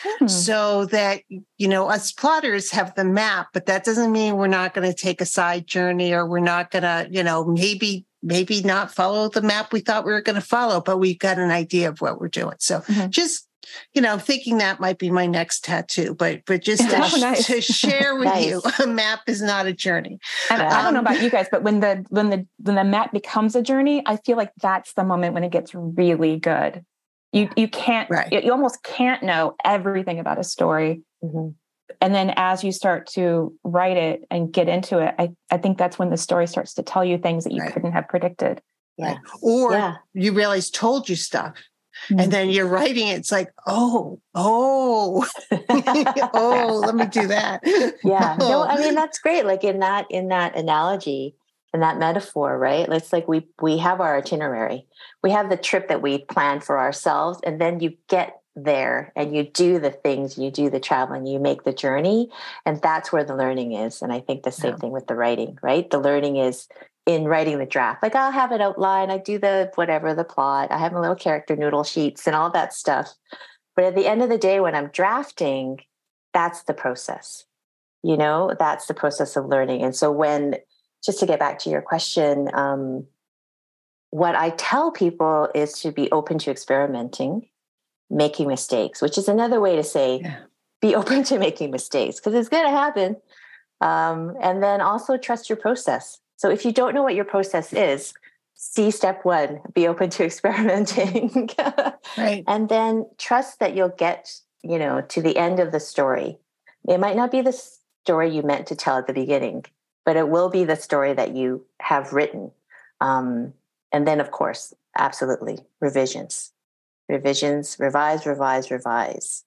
Hmm. So that, you know, us plotters have the map, but that doesn't mean we're not going to take a side journey or we're not going to, you know, maybe maybe not follow the map we thought we were going to follow, but we've got an idea of what we're doing. So mm-hmm. just you know, thinking that might be my next tattoo, but but just to, oh, nice. to share with nice. you, a map is not a journey. And um, I don't know about you guys, but when the when the when the map becomes a journey, I feel like that's the moment when it gets really good. You you can't right. you, you almost can't know everything about a story. Mm-hmm. And then as you start to write it and get into it, I, I think that's when the story starts to tell you things that you right. couldn't have predicted. Yeah. Or yeah. you realize told you stuff Mm-hmm. And then you're writing it, it's like, oh, oh, oh, let me do that. yeah. No, I mean that's great. Like in that, in that analogy, in that metaphor, right? It's like we we have our itinerary. We have the trip that we plan for ourselves, and then you get there and you do the things, you do the traveling, you make the journey, and that's where the learning is. And I think the same yeah. thing with the writing, right? The learning is in writing the draft. Like I'll have an outline, I do the whatever the plot, I have my little character noodle sheets and all that stuff. But at the end of the day, when I'm drafting, that's the process. You know, that's the process of learning. And so when, just to get back to your question, um, what I tell people is to be open to experimenting, making mistakes, which is another way to say yeah. be open to making mistakes because it's going to happen. Um, and then also trust your process so if you don't know what your process is, see step one, be open to experimenting. right. And then trust that you'll get, you know, to the end of the story. It might not be the story you meant to tell at the beginning, but it will be the story that you have written. Um, and then, of course, absolutely revisions, revisions, revise, revise, revise.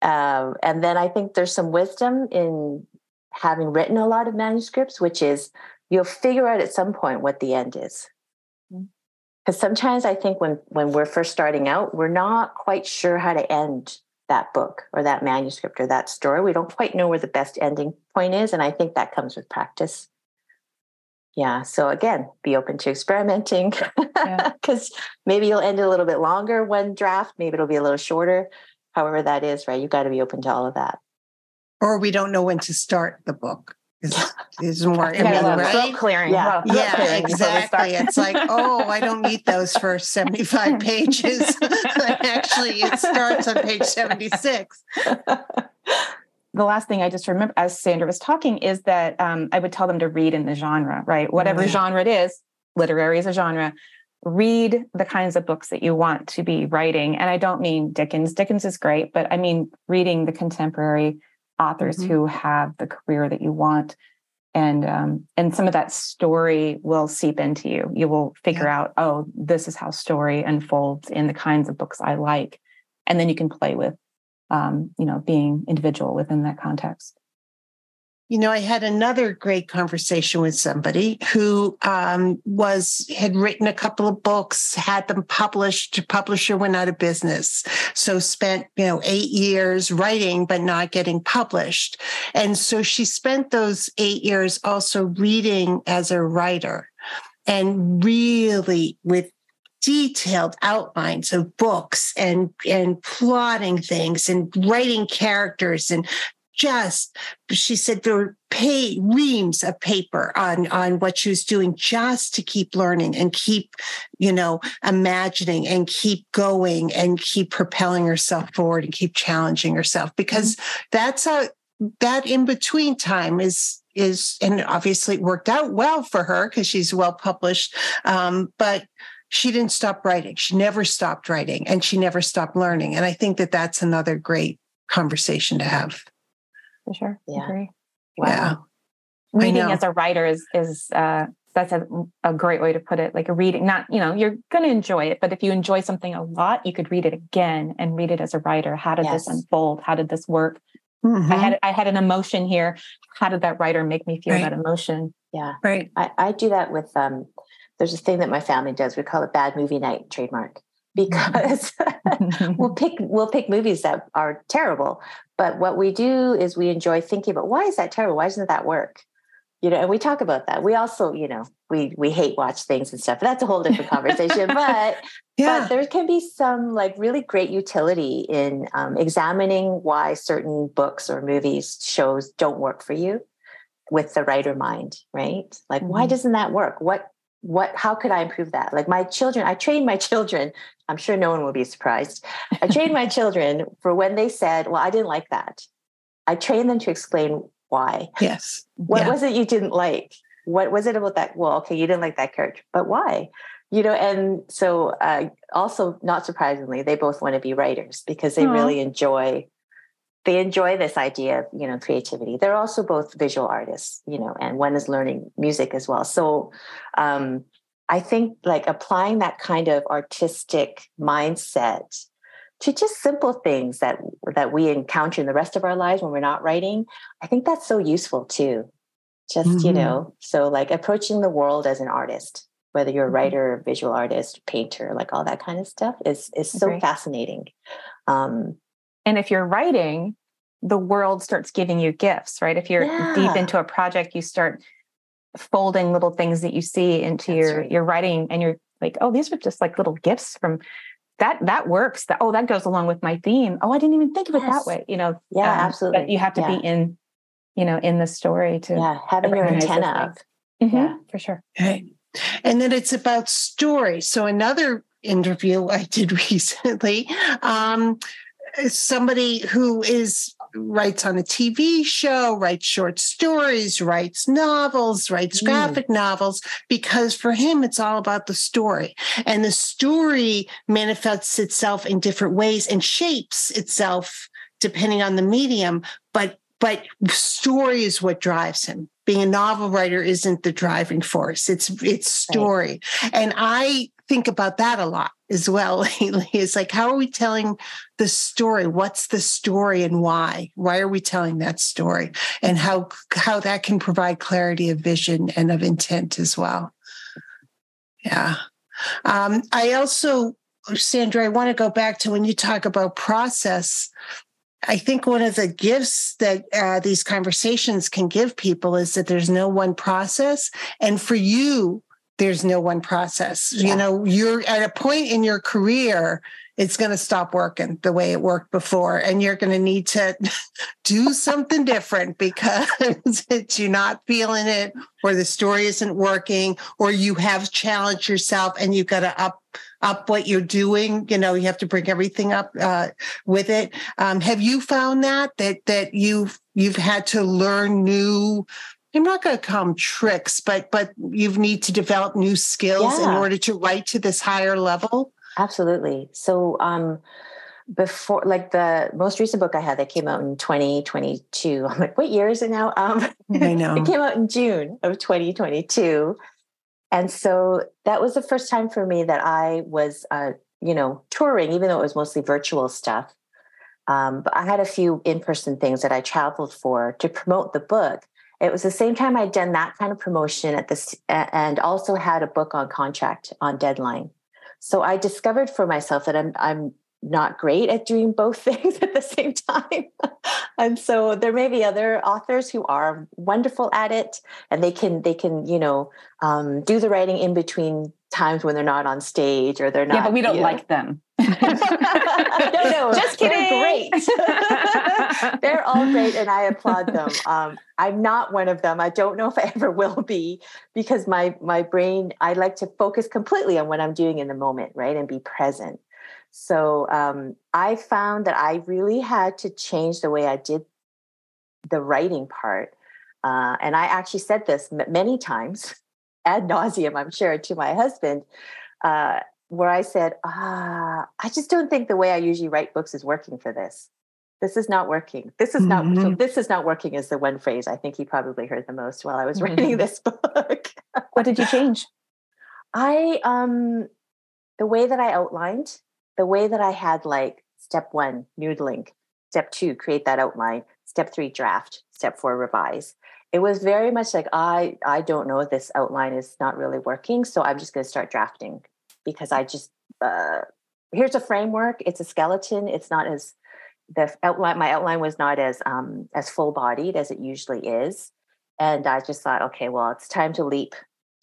Um, and then I think there's some wisdom in having written a lot of manuscripts, which is you'll figure out at some point what the end is. Because mm-hmm. sometimes i think when when we're first starting out we're not quite sure how to end that book or that manuscript or that story. We don't quite know where the best ending point is and i think that comes with practice. Yeah so again be open to experimenting. Because yeah. maybe you'll end it a little bit longer one draft maybe it'll be a little shorter. However that is right you've got to be open to all of that. Or we don't know when to start the book is, is more I mean, right? clearing. Yeah, well, yeah clearing exactly. It's like, oh, I don't need those for 75 pages. Actually, it starts on page 76. The last thing I just remember as Sandra was talking is that um, I would tell them to read in the genre, right? Whatever yeah. genre it is, literary is a genre. Read the kinds of books that you want to be writing. And I don't mean Dickens. Dickens is great, but I mean reading the contemporary authors mm-hmm. who have the career that you want and um, and some of that story will seep into you you will figure yeah. out oh this is how story unfolds in the kinds of books i like and then you can play with um, you know being individual within that context you know, I had another great conversation with somebody who um, was had written a couple of books, had them published. Publisher went out of business, so spent you know eight years writing but not getting published, and so she spent those eight years also reading as a writer, and really with detailed outlines of books and and plotting things and writing characters and just she said there were pay reams of paper on on what she was doing just to keep learning and keep you know imagining and keep going and keep propelling herself forward and keep challenging herself because mm-hmm. that's a that in between time is is and obviously it worked out well for her because she's well published um, but she didn't stop writing. She never stopped writing and she never stopped learning. And i think that that's another great conversation to have for sure. Yeah. Agree. Wow. Reading as a writer is is uh, that's a, a great way to put it. Like a reading, not you know, you're going to enjoy it, but if you enjoy something a lot, you could read it again and read it as a writer. How did yes. this unfold? How did this work? Mm-hmm. I had I had an emotion here. How did that writer make me feel right. that emotion? Yeah, right. I, I do that with um. There's a thing that my family does. We call it bad movie night trademark because we'll pick we'll pick movies that are terrible. But what we do is we enjoy thinking about why is that terrible? Why doesn't that work? You know, and we talk about that. We also, you know, we we hate watch things and stuff. That's a whole different conversation. but yeah. but there can be some like really great utility in um, examining why certain books or movies shows don't work for you with the writer mind, right? Like, mm-hmm. why doesn't that work? What what how could i improve that? Like my children i trained my children. I'm sure no one will be surprised. I trained my children for when they said well i didn't like that. I trained them to explain why. Yes. What yeah. was it you didn't like? What was it about that well okay you didn't like that character but why? You know and so uh, also not surprisingly they both want to be writers because they Aww. really enjoy they enjoy this idea of you know creativity. They're also both visual artists you know and one is learning music as well. So um, i think like applying that kind of artistic mindset to just simple things that that we encounter in the rest of our lives when we're not writing i think that's so useful too. Just mm-hmm. you know so like approaching the world as an artist whether you're a mm-hmm. writer visual artist painter like all that kind of stuff is is so fascinating. Um, and if you're writing, the world starts giving you gifts, right? If you're yeah. deep into a project, you start folding little things that you see into That's your right. your writing and you're like, oh, these are just like little gifts from that that works. That oh, that goes along with my theme. Oh, I didn't even think of it that way. You know, yeah, um, absolutely. But you have to yeah. be in, you know, in the story to yeah, having your antenna up. Mm-hmm, yeah, for sure. Right. And then it's about story. So another interview I did recently, um, somebody who is writes on a TV show, writes short stories, writes novels, writes mm. graphic novels, because for him, it's all about the story. And the story manifests itself in different ways and shapes itself depending on the medium. But but story is what drives him. Being a novel writer isn't the driving force. It's it's story. And I think about that a lot as well lately. It's like, how are we telling the story? What's the story and why? Why are we telling that story? And how how that can provide clarity of vision and of intent as well. Yeah. Um, I also, Sandra, I want to go back to when you talk about process. I think one of the gifts that uh, these conversations can give people is that there's no one process. And for you, there's no one process. Yeah. You know, you're at a point in your career, it's going to stop working the way it worked before. And you're going to need to do something different because you're not feeling it, or the story isn't working, or you have challenged yourself and you've got to up up what you're doing you know you have to bring everything up uh, with it um, have you found that that that you've you've had to learn new I'm not going to call them tricks, but but you need to develop new skills yeah. in order to write to this higher level. Absolutely. So um before like the most recent book I had that came out in 2022. I'm like, what year is it now? Um I know. it came out in June of 2022. And so that was the first time for me that I was uh, you know, touring, even though it was mostly virtual stuff. Um, but I had a few in-person things that I traveled for to promote the book it was the same time I'd done that kind of promotion at this and also had a book on contract on deadline. So I discovered for myself that I'm I'm not great at doing both things at the same time. and so there may be other authors who are wonderful at it and they can they can, you know, um, do the writing in between times when they're not on stage or they're not. Yeah, but we don't like know. them. no, no, just kidding. They're great. they're all great, and I applaud them. Um, I'm not one of them. I don't know if I ever will be because my my brain. I like to focus completely on what I'm doing in the moment, right, and be present. So um, I found that I really had to change the way I did the writing part. Uh, and I actually said this m- many times ad nauseum, I'm sure, to my husband, uh, where I said, ah, I just don't think the way I usually write books is working for this. This is not working. This is mm-hmm. not so this is not working is the one phrase I think he probably heard the most while I was mm-hmm. writing this book. what did you change? I um the way that I outlined, the way that I had like step one, noodling, step two, create that outline, step three, draft, step four, revise. It was very much like I I don't know this outline is not really working, so I'm just going to start drafting because I just uh, here's a framework. It's a skeleton. It's not as the outline. My outline was not as um, as full bodied as it usually is, and I just thought, okay, well, it's time to leap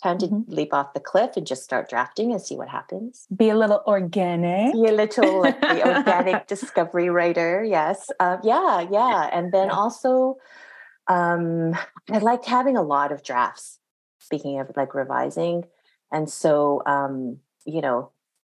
time to mm-hmm. leap off the cliff and just start drafting and see what happens. Be a little organic. Be a little like the organic discovery writer. Yes. Uh, yeah. Yeah. And then also, um, I liked having a lot of drafts. Speaking of like revising, and so um, you know,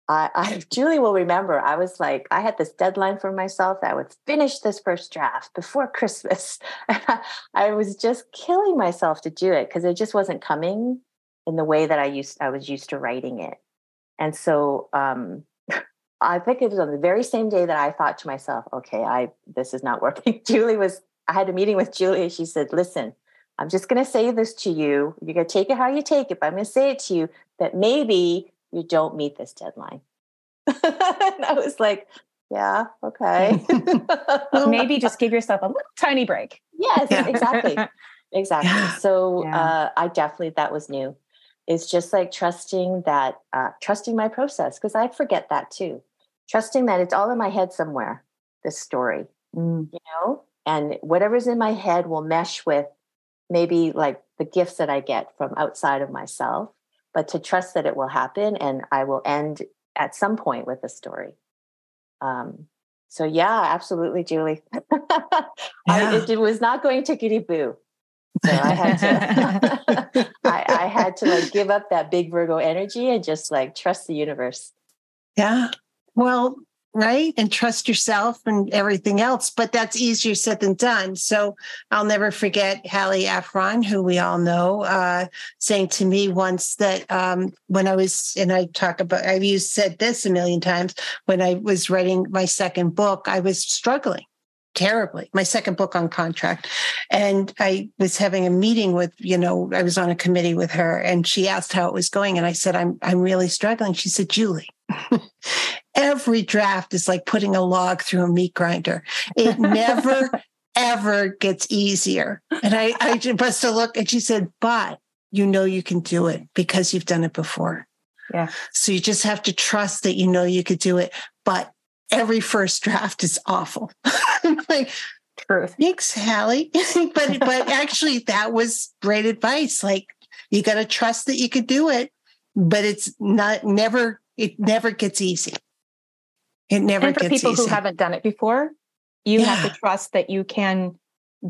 I, I Julie will remember. I was like, I had this deadline for myself that I would finish this first draft before Christmas. I was just killing myself to do it because it just wasn't coming in the way that I used I was used to writing it. And so um, I think it was on the very same day that I thought to myself, okay, I this is not working. Julie was I had a meeting with Julie. She said, listen, I'm just going to say this to you. You're going to take it how you take it, but I'm going to say it to you that maybe you don't meet this deadline. and I was like, yeah, okay. maybe just give yourself a little tiny break. Yes, exactly. Exactly. So yeah. Uh, I definitely, that was new is just like trusting that uh, trusting my process because i forget that too. Trusting that it's all in my head somewhere this story mm. you know? And whatever's in my head will mesh with maybe like the gifts that i get from outside of myself. But to trust that it will happen and i will end at some point with a story. Um, so yeah absolutely julie. Yeah. I, it, it was not going tickety boo so I had to I, I had to like give up that big Virgo energy and just like trust the universe. Yeah. Well, right and trust yourself and everything else but that's easier said than done so i'll never forget Hallie Ephron who we all know uh, saying to me once that um, when i was and i talk about i've used said this a million times when i was writing my second book i was struggling terribly. My second book on contract. And I was having a meeting with, you know, I was on a committee with her and she asked how it was going. And I said, I'm I'm really struggling. She said, Julie, every draft is like putting a log through a meat grinder. It never ever gets easier. And I, I just to look and she said, but you know you can do it because you've done it before. Yeah. So you just have to trust that you know you could do it. But every first draft is awful. like, truth. Thanks, Hallie. but but actually, that was great advice. Like, you got to trust that you could do it, but it's not never. It never gets easy. It never and for gets people easy. who haven't done it before. You yeah. have to trust that you can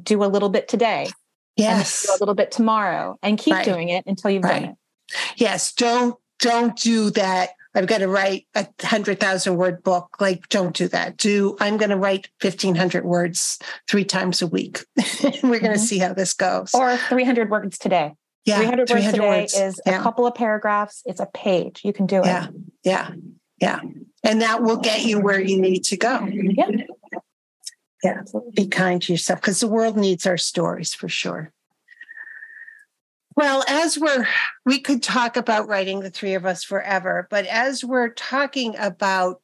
do a little bit today. Yes, a little bit tomorrow, and keep right. doing it until you've right. done it. Yes, don't don't do that I've got to write a hundred thousand word book. Like, don't do that. Do I'm going to write fifteen hundred words three times a week. We're going to mm-hmm. see how this goes. Or three hundred words today. Yeah, 300, 300 words today words. is yeah. a couple of paragraphs. It's a page. You can do it. Yeah, yeah, yeah, and that will get you where you need to go. Yeah, yeah. Be kind to yourself because the world needs our stories for sure. Well, as we're, we could talk about writing the three of us forever, but as we're talking about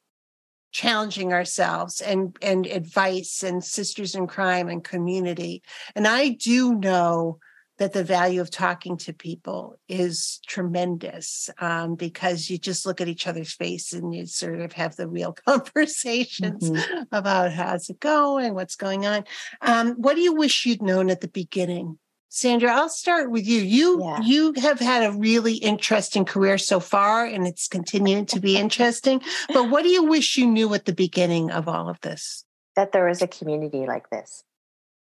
challenging ourselves and and advice and sisters in crime and community, and I do know that the value of talking to people is tremendous um, because you just look at each other's face and you sort of have the real conversations mm-hmm. about how's it going, what's going on. Um, what do you wish you'd known at the beginning Sandra, I'll start with you. You yeah. you have had a really interesting career so far and it's continuing to be interesting. But what do you wish you knew at the beginning of all of this? That there was a community like this.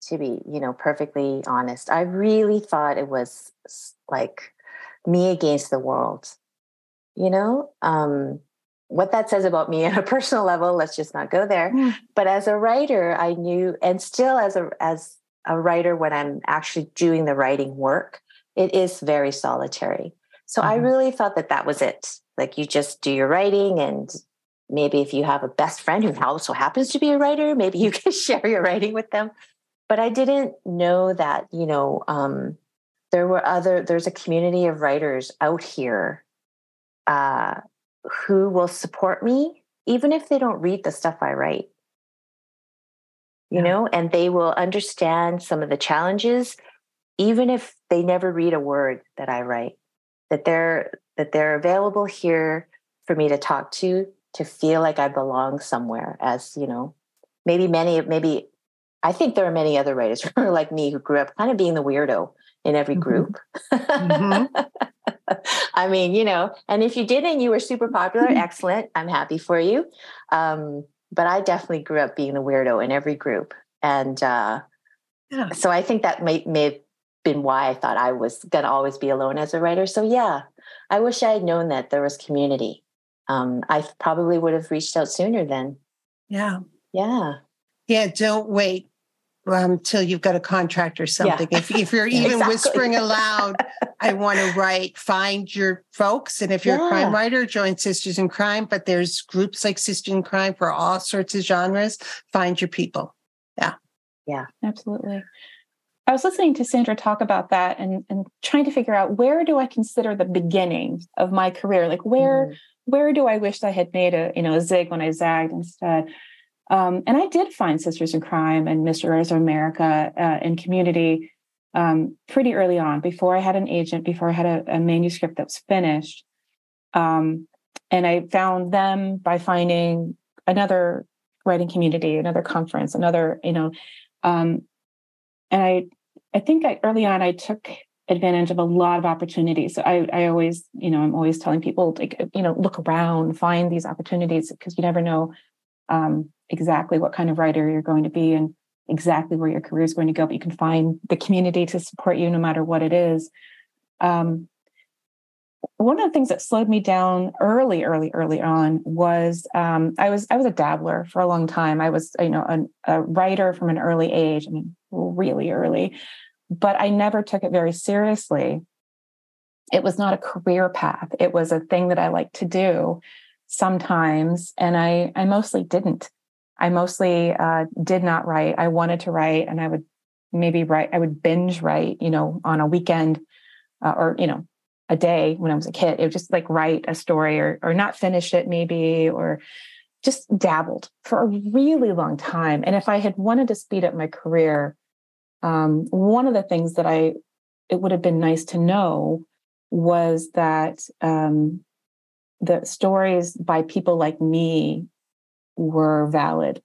To be, you know, perfectly honest. I really thought it was like me against the world. You know, um what that says about me on a personal level, let's just not go there. Mm. But as a writer, I knew and still as a as a writer when I'm actually doing the writing work, it is very solitary. So mm-hmm. I really thought that that was it. Like you just do your writing, and maybe if you have a best friend who also happens to be a writer, maybe you can share your writing with them. But I didn't know that, you know, um, there were other there's a community of writers out here uh, who will support me even if they don't read the stuff i write you know and they will understand some of the challenges even if they never read a word that i write that they're that they're available here for me to talk to to feel like i belong somewhere as you know maybe many maybe i think there are many other writers like me who grew up kind of being the weirdo in every mm-hmm. group mm-hmm. i mean you know and if you didn't you were super popular excellent i'm happy for you um, but i definitely grew up being the weirdo in every group. And uh, yeah. so i think that may, may have been why i thought i was going to always be alone as a writer. So yeah i wish i had known that there was community. Um, i probably would have reached out sooner then. Yeah. Yeah. Yeah don't wait until um, you've got a contract or something. Yeah. If, if you're even exactly. whispering aloud, I want to write, find your folks. And if you're yeah. a crime writer, join Sisters in Crime. But there's groups like Sisters in Crime for all sorts of genres. Find your people. Yeah. Yeah. Absolutely. I was listening to Sandra talk about that and, and trying to figure out where do I consider the beginning of my career? Like where mm. where do I wish I had made a, you know, a zig when I zagged instead? Um, and I did find Sisters in Crime and Mystery Writers of America uh, in community um, pretty early on, before I had an agent, before I had a, a manuscript that was finished. Um, and I found them by finding another writing community, another conference, another, you know, um, and I, I think I, early on I took advantage of a lot of opportunities. So I, I always, you know, I'm always telling people, like, you know, look around, find these opportunities because you never know um, exactly what kind of writer you're going to be and exactly where your career is going to go, but you can find the community to support you no matter what it is. Um, one of the things that slowed me down early, early, early on was um, I was I was a dabbler for a long time. I was you know a, a writer from an early age. I mean, really early, but I never took it very seriously. It was not a career path. It was a thing that I liked to do sometimes, and I I mostly didn't. I mostly uh, did not write. I wanted to write, and I would maybe write. I would binge write, you know, on a weekend uh, or you know a day when I was a kid. It would just like write a story or or not finish it maybe or just dabbled for a really long time. And if I had wanted to speed up my career, um, one of the things that I it would have been nice to know was that um, the stories by people like me were valid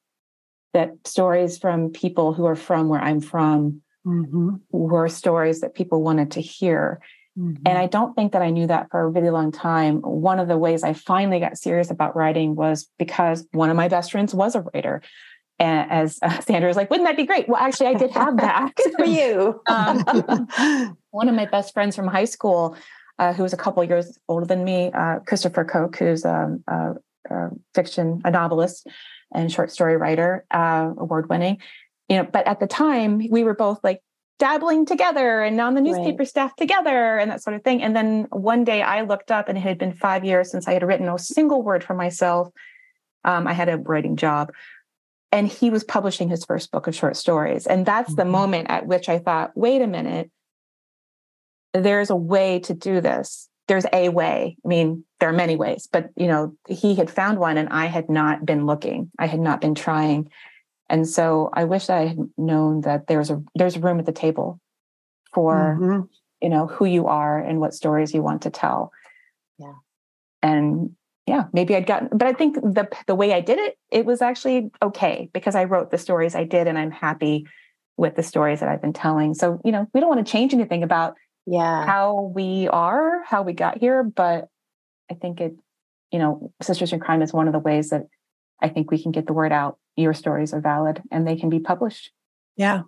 that stories from people who are from where i'm from mm-hmm. were stories that people wanted to hear mm-hmm. and i don't think that i knew that for a really long time one of the ways i finally got serious about writing was because one of my best friends was a writer and as uh, Sandra was like, wouldn't that be great? Well, actually, I did have that. Good for you. um, one of my best friends from high school, uh, who was a couple years older than me, uh, Christopher Coake, who's um, a uh, fiction, a novelist and short story writer, uh, award winning. You know, but at the time we were both like dabbling together and on the newspaper right. staff together and that sort of thing. And then one day I looked up and it had been five years since I had written a single word for myself. Um, I had a writing job. And he was publishing his first book of short stories. And that's mm-hmm. the moment at which I thought, wait a minute, there's a way to do this there's a way. I mean, there are many ways, but you know, he had found one and I had not been looking. I had not been trying. And so I wish I had known that there's a there's room at the table for mm-hmm. you know who you are and what stories you want to tell. Yeah. And yeah, maybe I'd gotten but I think the the way I did it, it was actually okay because I wrote the stories I did and I'm happy with the stories that I've been telling. So, you know, we don't want to change anything about yeah. how we are how we got here but i think it you know sisters in crime is one of the ways that i think we can get the word out. Your stories are valid and they can be published. Yeah.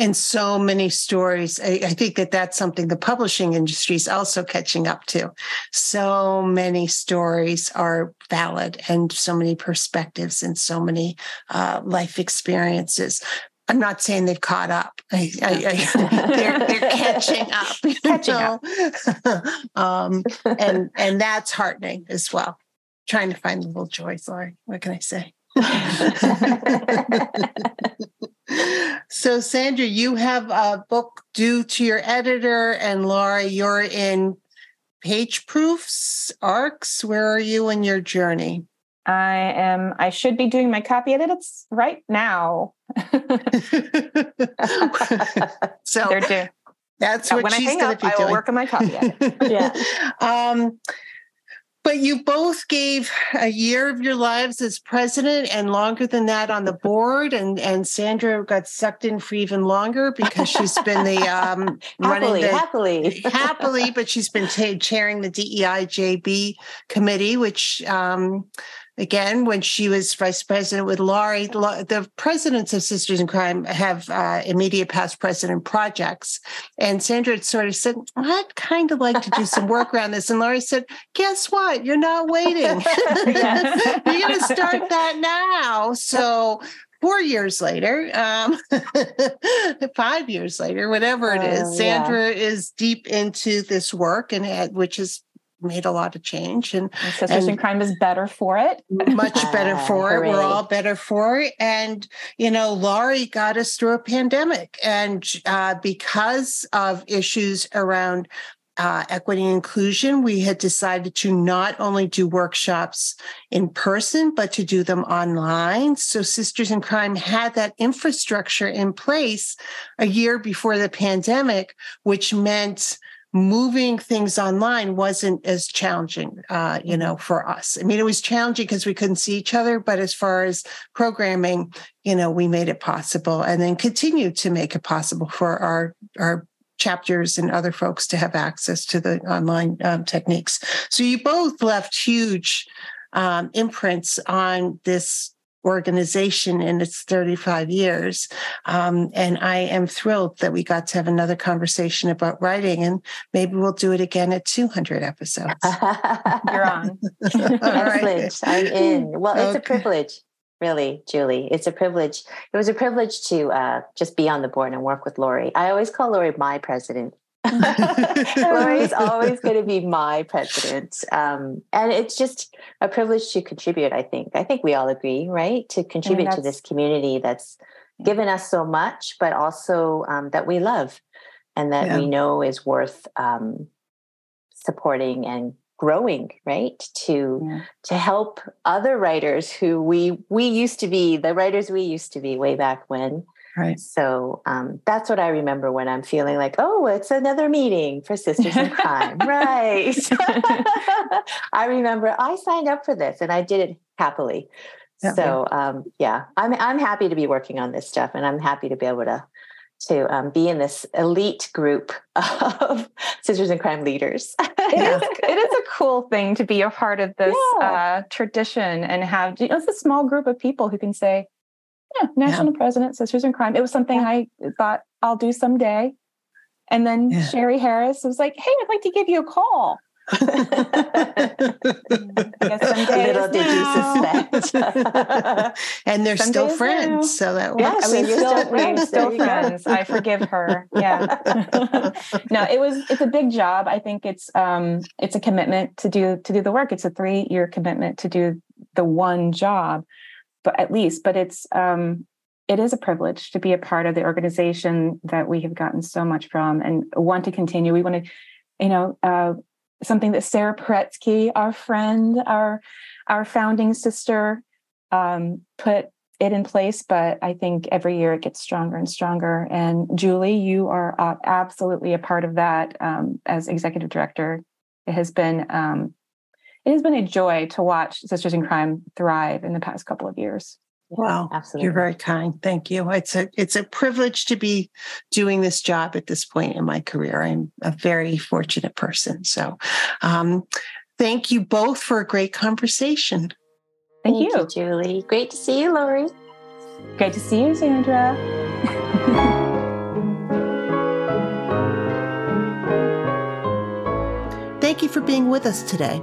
And so many stories I, I, think that that's something the publishing industry is also catching up to. So many stories are valid and so many perspectives and so many uh, life experiences I'm not saying they've caught up. I, I, I, they're, they're catching up. Catching up. um, and and that's heartening as well. Trying to find the little joys, Sorry, what can I say? so, Sandra, you have a book due to your editor, and Lori, you're in page proofs, arcs. Where are you in your journey? I am, I should be doing my copy edits right now. so, They're due. That's what when I she's going to be I will work on my copy edit. Yeah. um, but you both gave a year of your lives as president and longer than that on the board. And, and Sandra got sucked in for even longer because she's been the um, running happily, the happily. happily, but she's been ta chairing the DEIJB committee, which um, again, when she was vice president with Lori, the presidents of Sisters in Crime have uh, immediate past president projects. And Sandra had sort of said, I'd kind of like to do some work around this. And Lori said, Guess what? You're not waiting. You're going to start that now. So, Four years later, um, five years later, whatever it is, Oh, is, yeah. Sandra is deep into this work and had, which has made a lot of change and And Sisters in Crime is better for it. much better Ah, for it. We're all better for it. And, you know, Lori got us through a pandemic. And uh, because of issues around uh, equity and inclusion, we had decided to not only do workshops in person, but to do them online. So Sisters in Crime had that infrastructure in place a year before the pandemic, which meant moving things online wasn't as challenging, uh, you know, for us. I mean, it was challenging because we couldn't see each other, but as far as programming, you know, we made it possible and then continue to make it possible for our our chapters and other folks to have access to the online um, techniques. So you both left huge um, imprints on this organization in its 35 years. Um, and I am thrilled that we got to have another conversation about writing, and maybe we'll do it again at 200 episodes. You're on. All right. Excellent. I'm in. Well, it's a privilege, really, Julie. It's a privilege. It was a privilege to uh, just be on the board and work with Lori. I always call Lori my president. Lori's always going to be my president. Um, and it's just a privilege to contribute, I think. I think we all agree, right? To contribute to this community that's given us so much, but also um, that we love and that Yeah. we know is worth um, supporting and growing right to Yeah. to help other writers who we we used to be the writers we used to be way back when Right. so um, that's what I remember when I'm feeling like, oh, it's another meeting for Sisters in Crime. right. I remember I signed up for this and I did it happily. Yeah. so um, yeah, I'm I'm happy to be working on this stuff and I'm happy to be able to to um, be in this elite group of Sisters in Crime leaders. It is, it is a cool thing to be a part of this Yeah. uh, tradition and have you know, it's a small group of people who can say, yeah, national president, sisters in crime. It was something I thought I'll do someday. And then Yeah. Sherry Harris was like, hey, I'd like to give you a call. guess some days Little did you suspect. and they're Some still friends. now. So that Yeah, works. I mean, we're you're still, we're still There you go. friends. I forgive her. Yeah. no, it was it's a big job. I think it's um it's a commitment to do to do the work. It's a three year commitment to do the one job, but at least. But it's um it is a privilege to be a part of the organization that we have gotten so much from and want to continue. We want to, you know, uh, something that Sara Paretsky, our friend, our our founding sister, um, put it in place. But I think every year it gets stronger and stronger. And Julie, you are absolutely a part of that um, as executive director. It has been um, it has been a joy to watch Sisters in Crime thrive in the past couple of years. Wow, absolutely. You're very kind. Thank you. It's a it's a privilege to be doing this job at this point in my career. I'm a very fortunate person. So, um, thank you both for a great conversation. Thank, you. Julie. Great to see you, Lori. Great to see you, Sandra. Thank you for being with us today.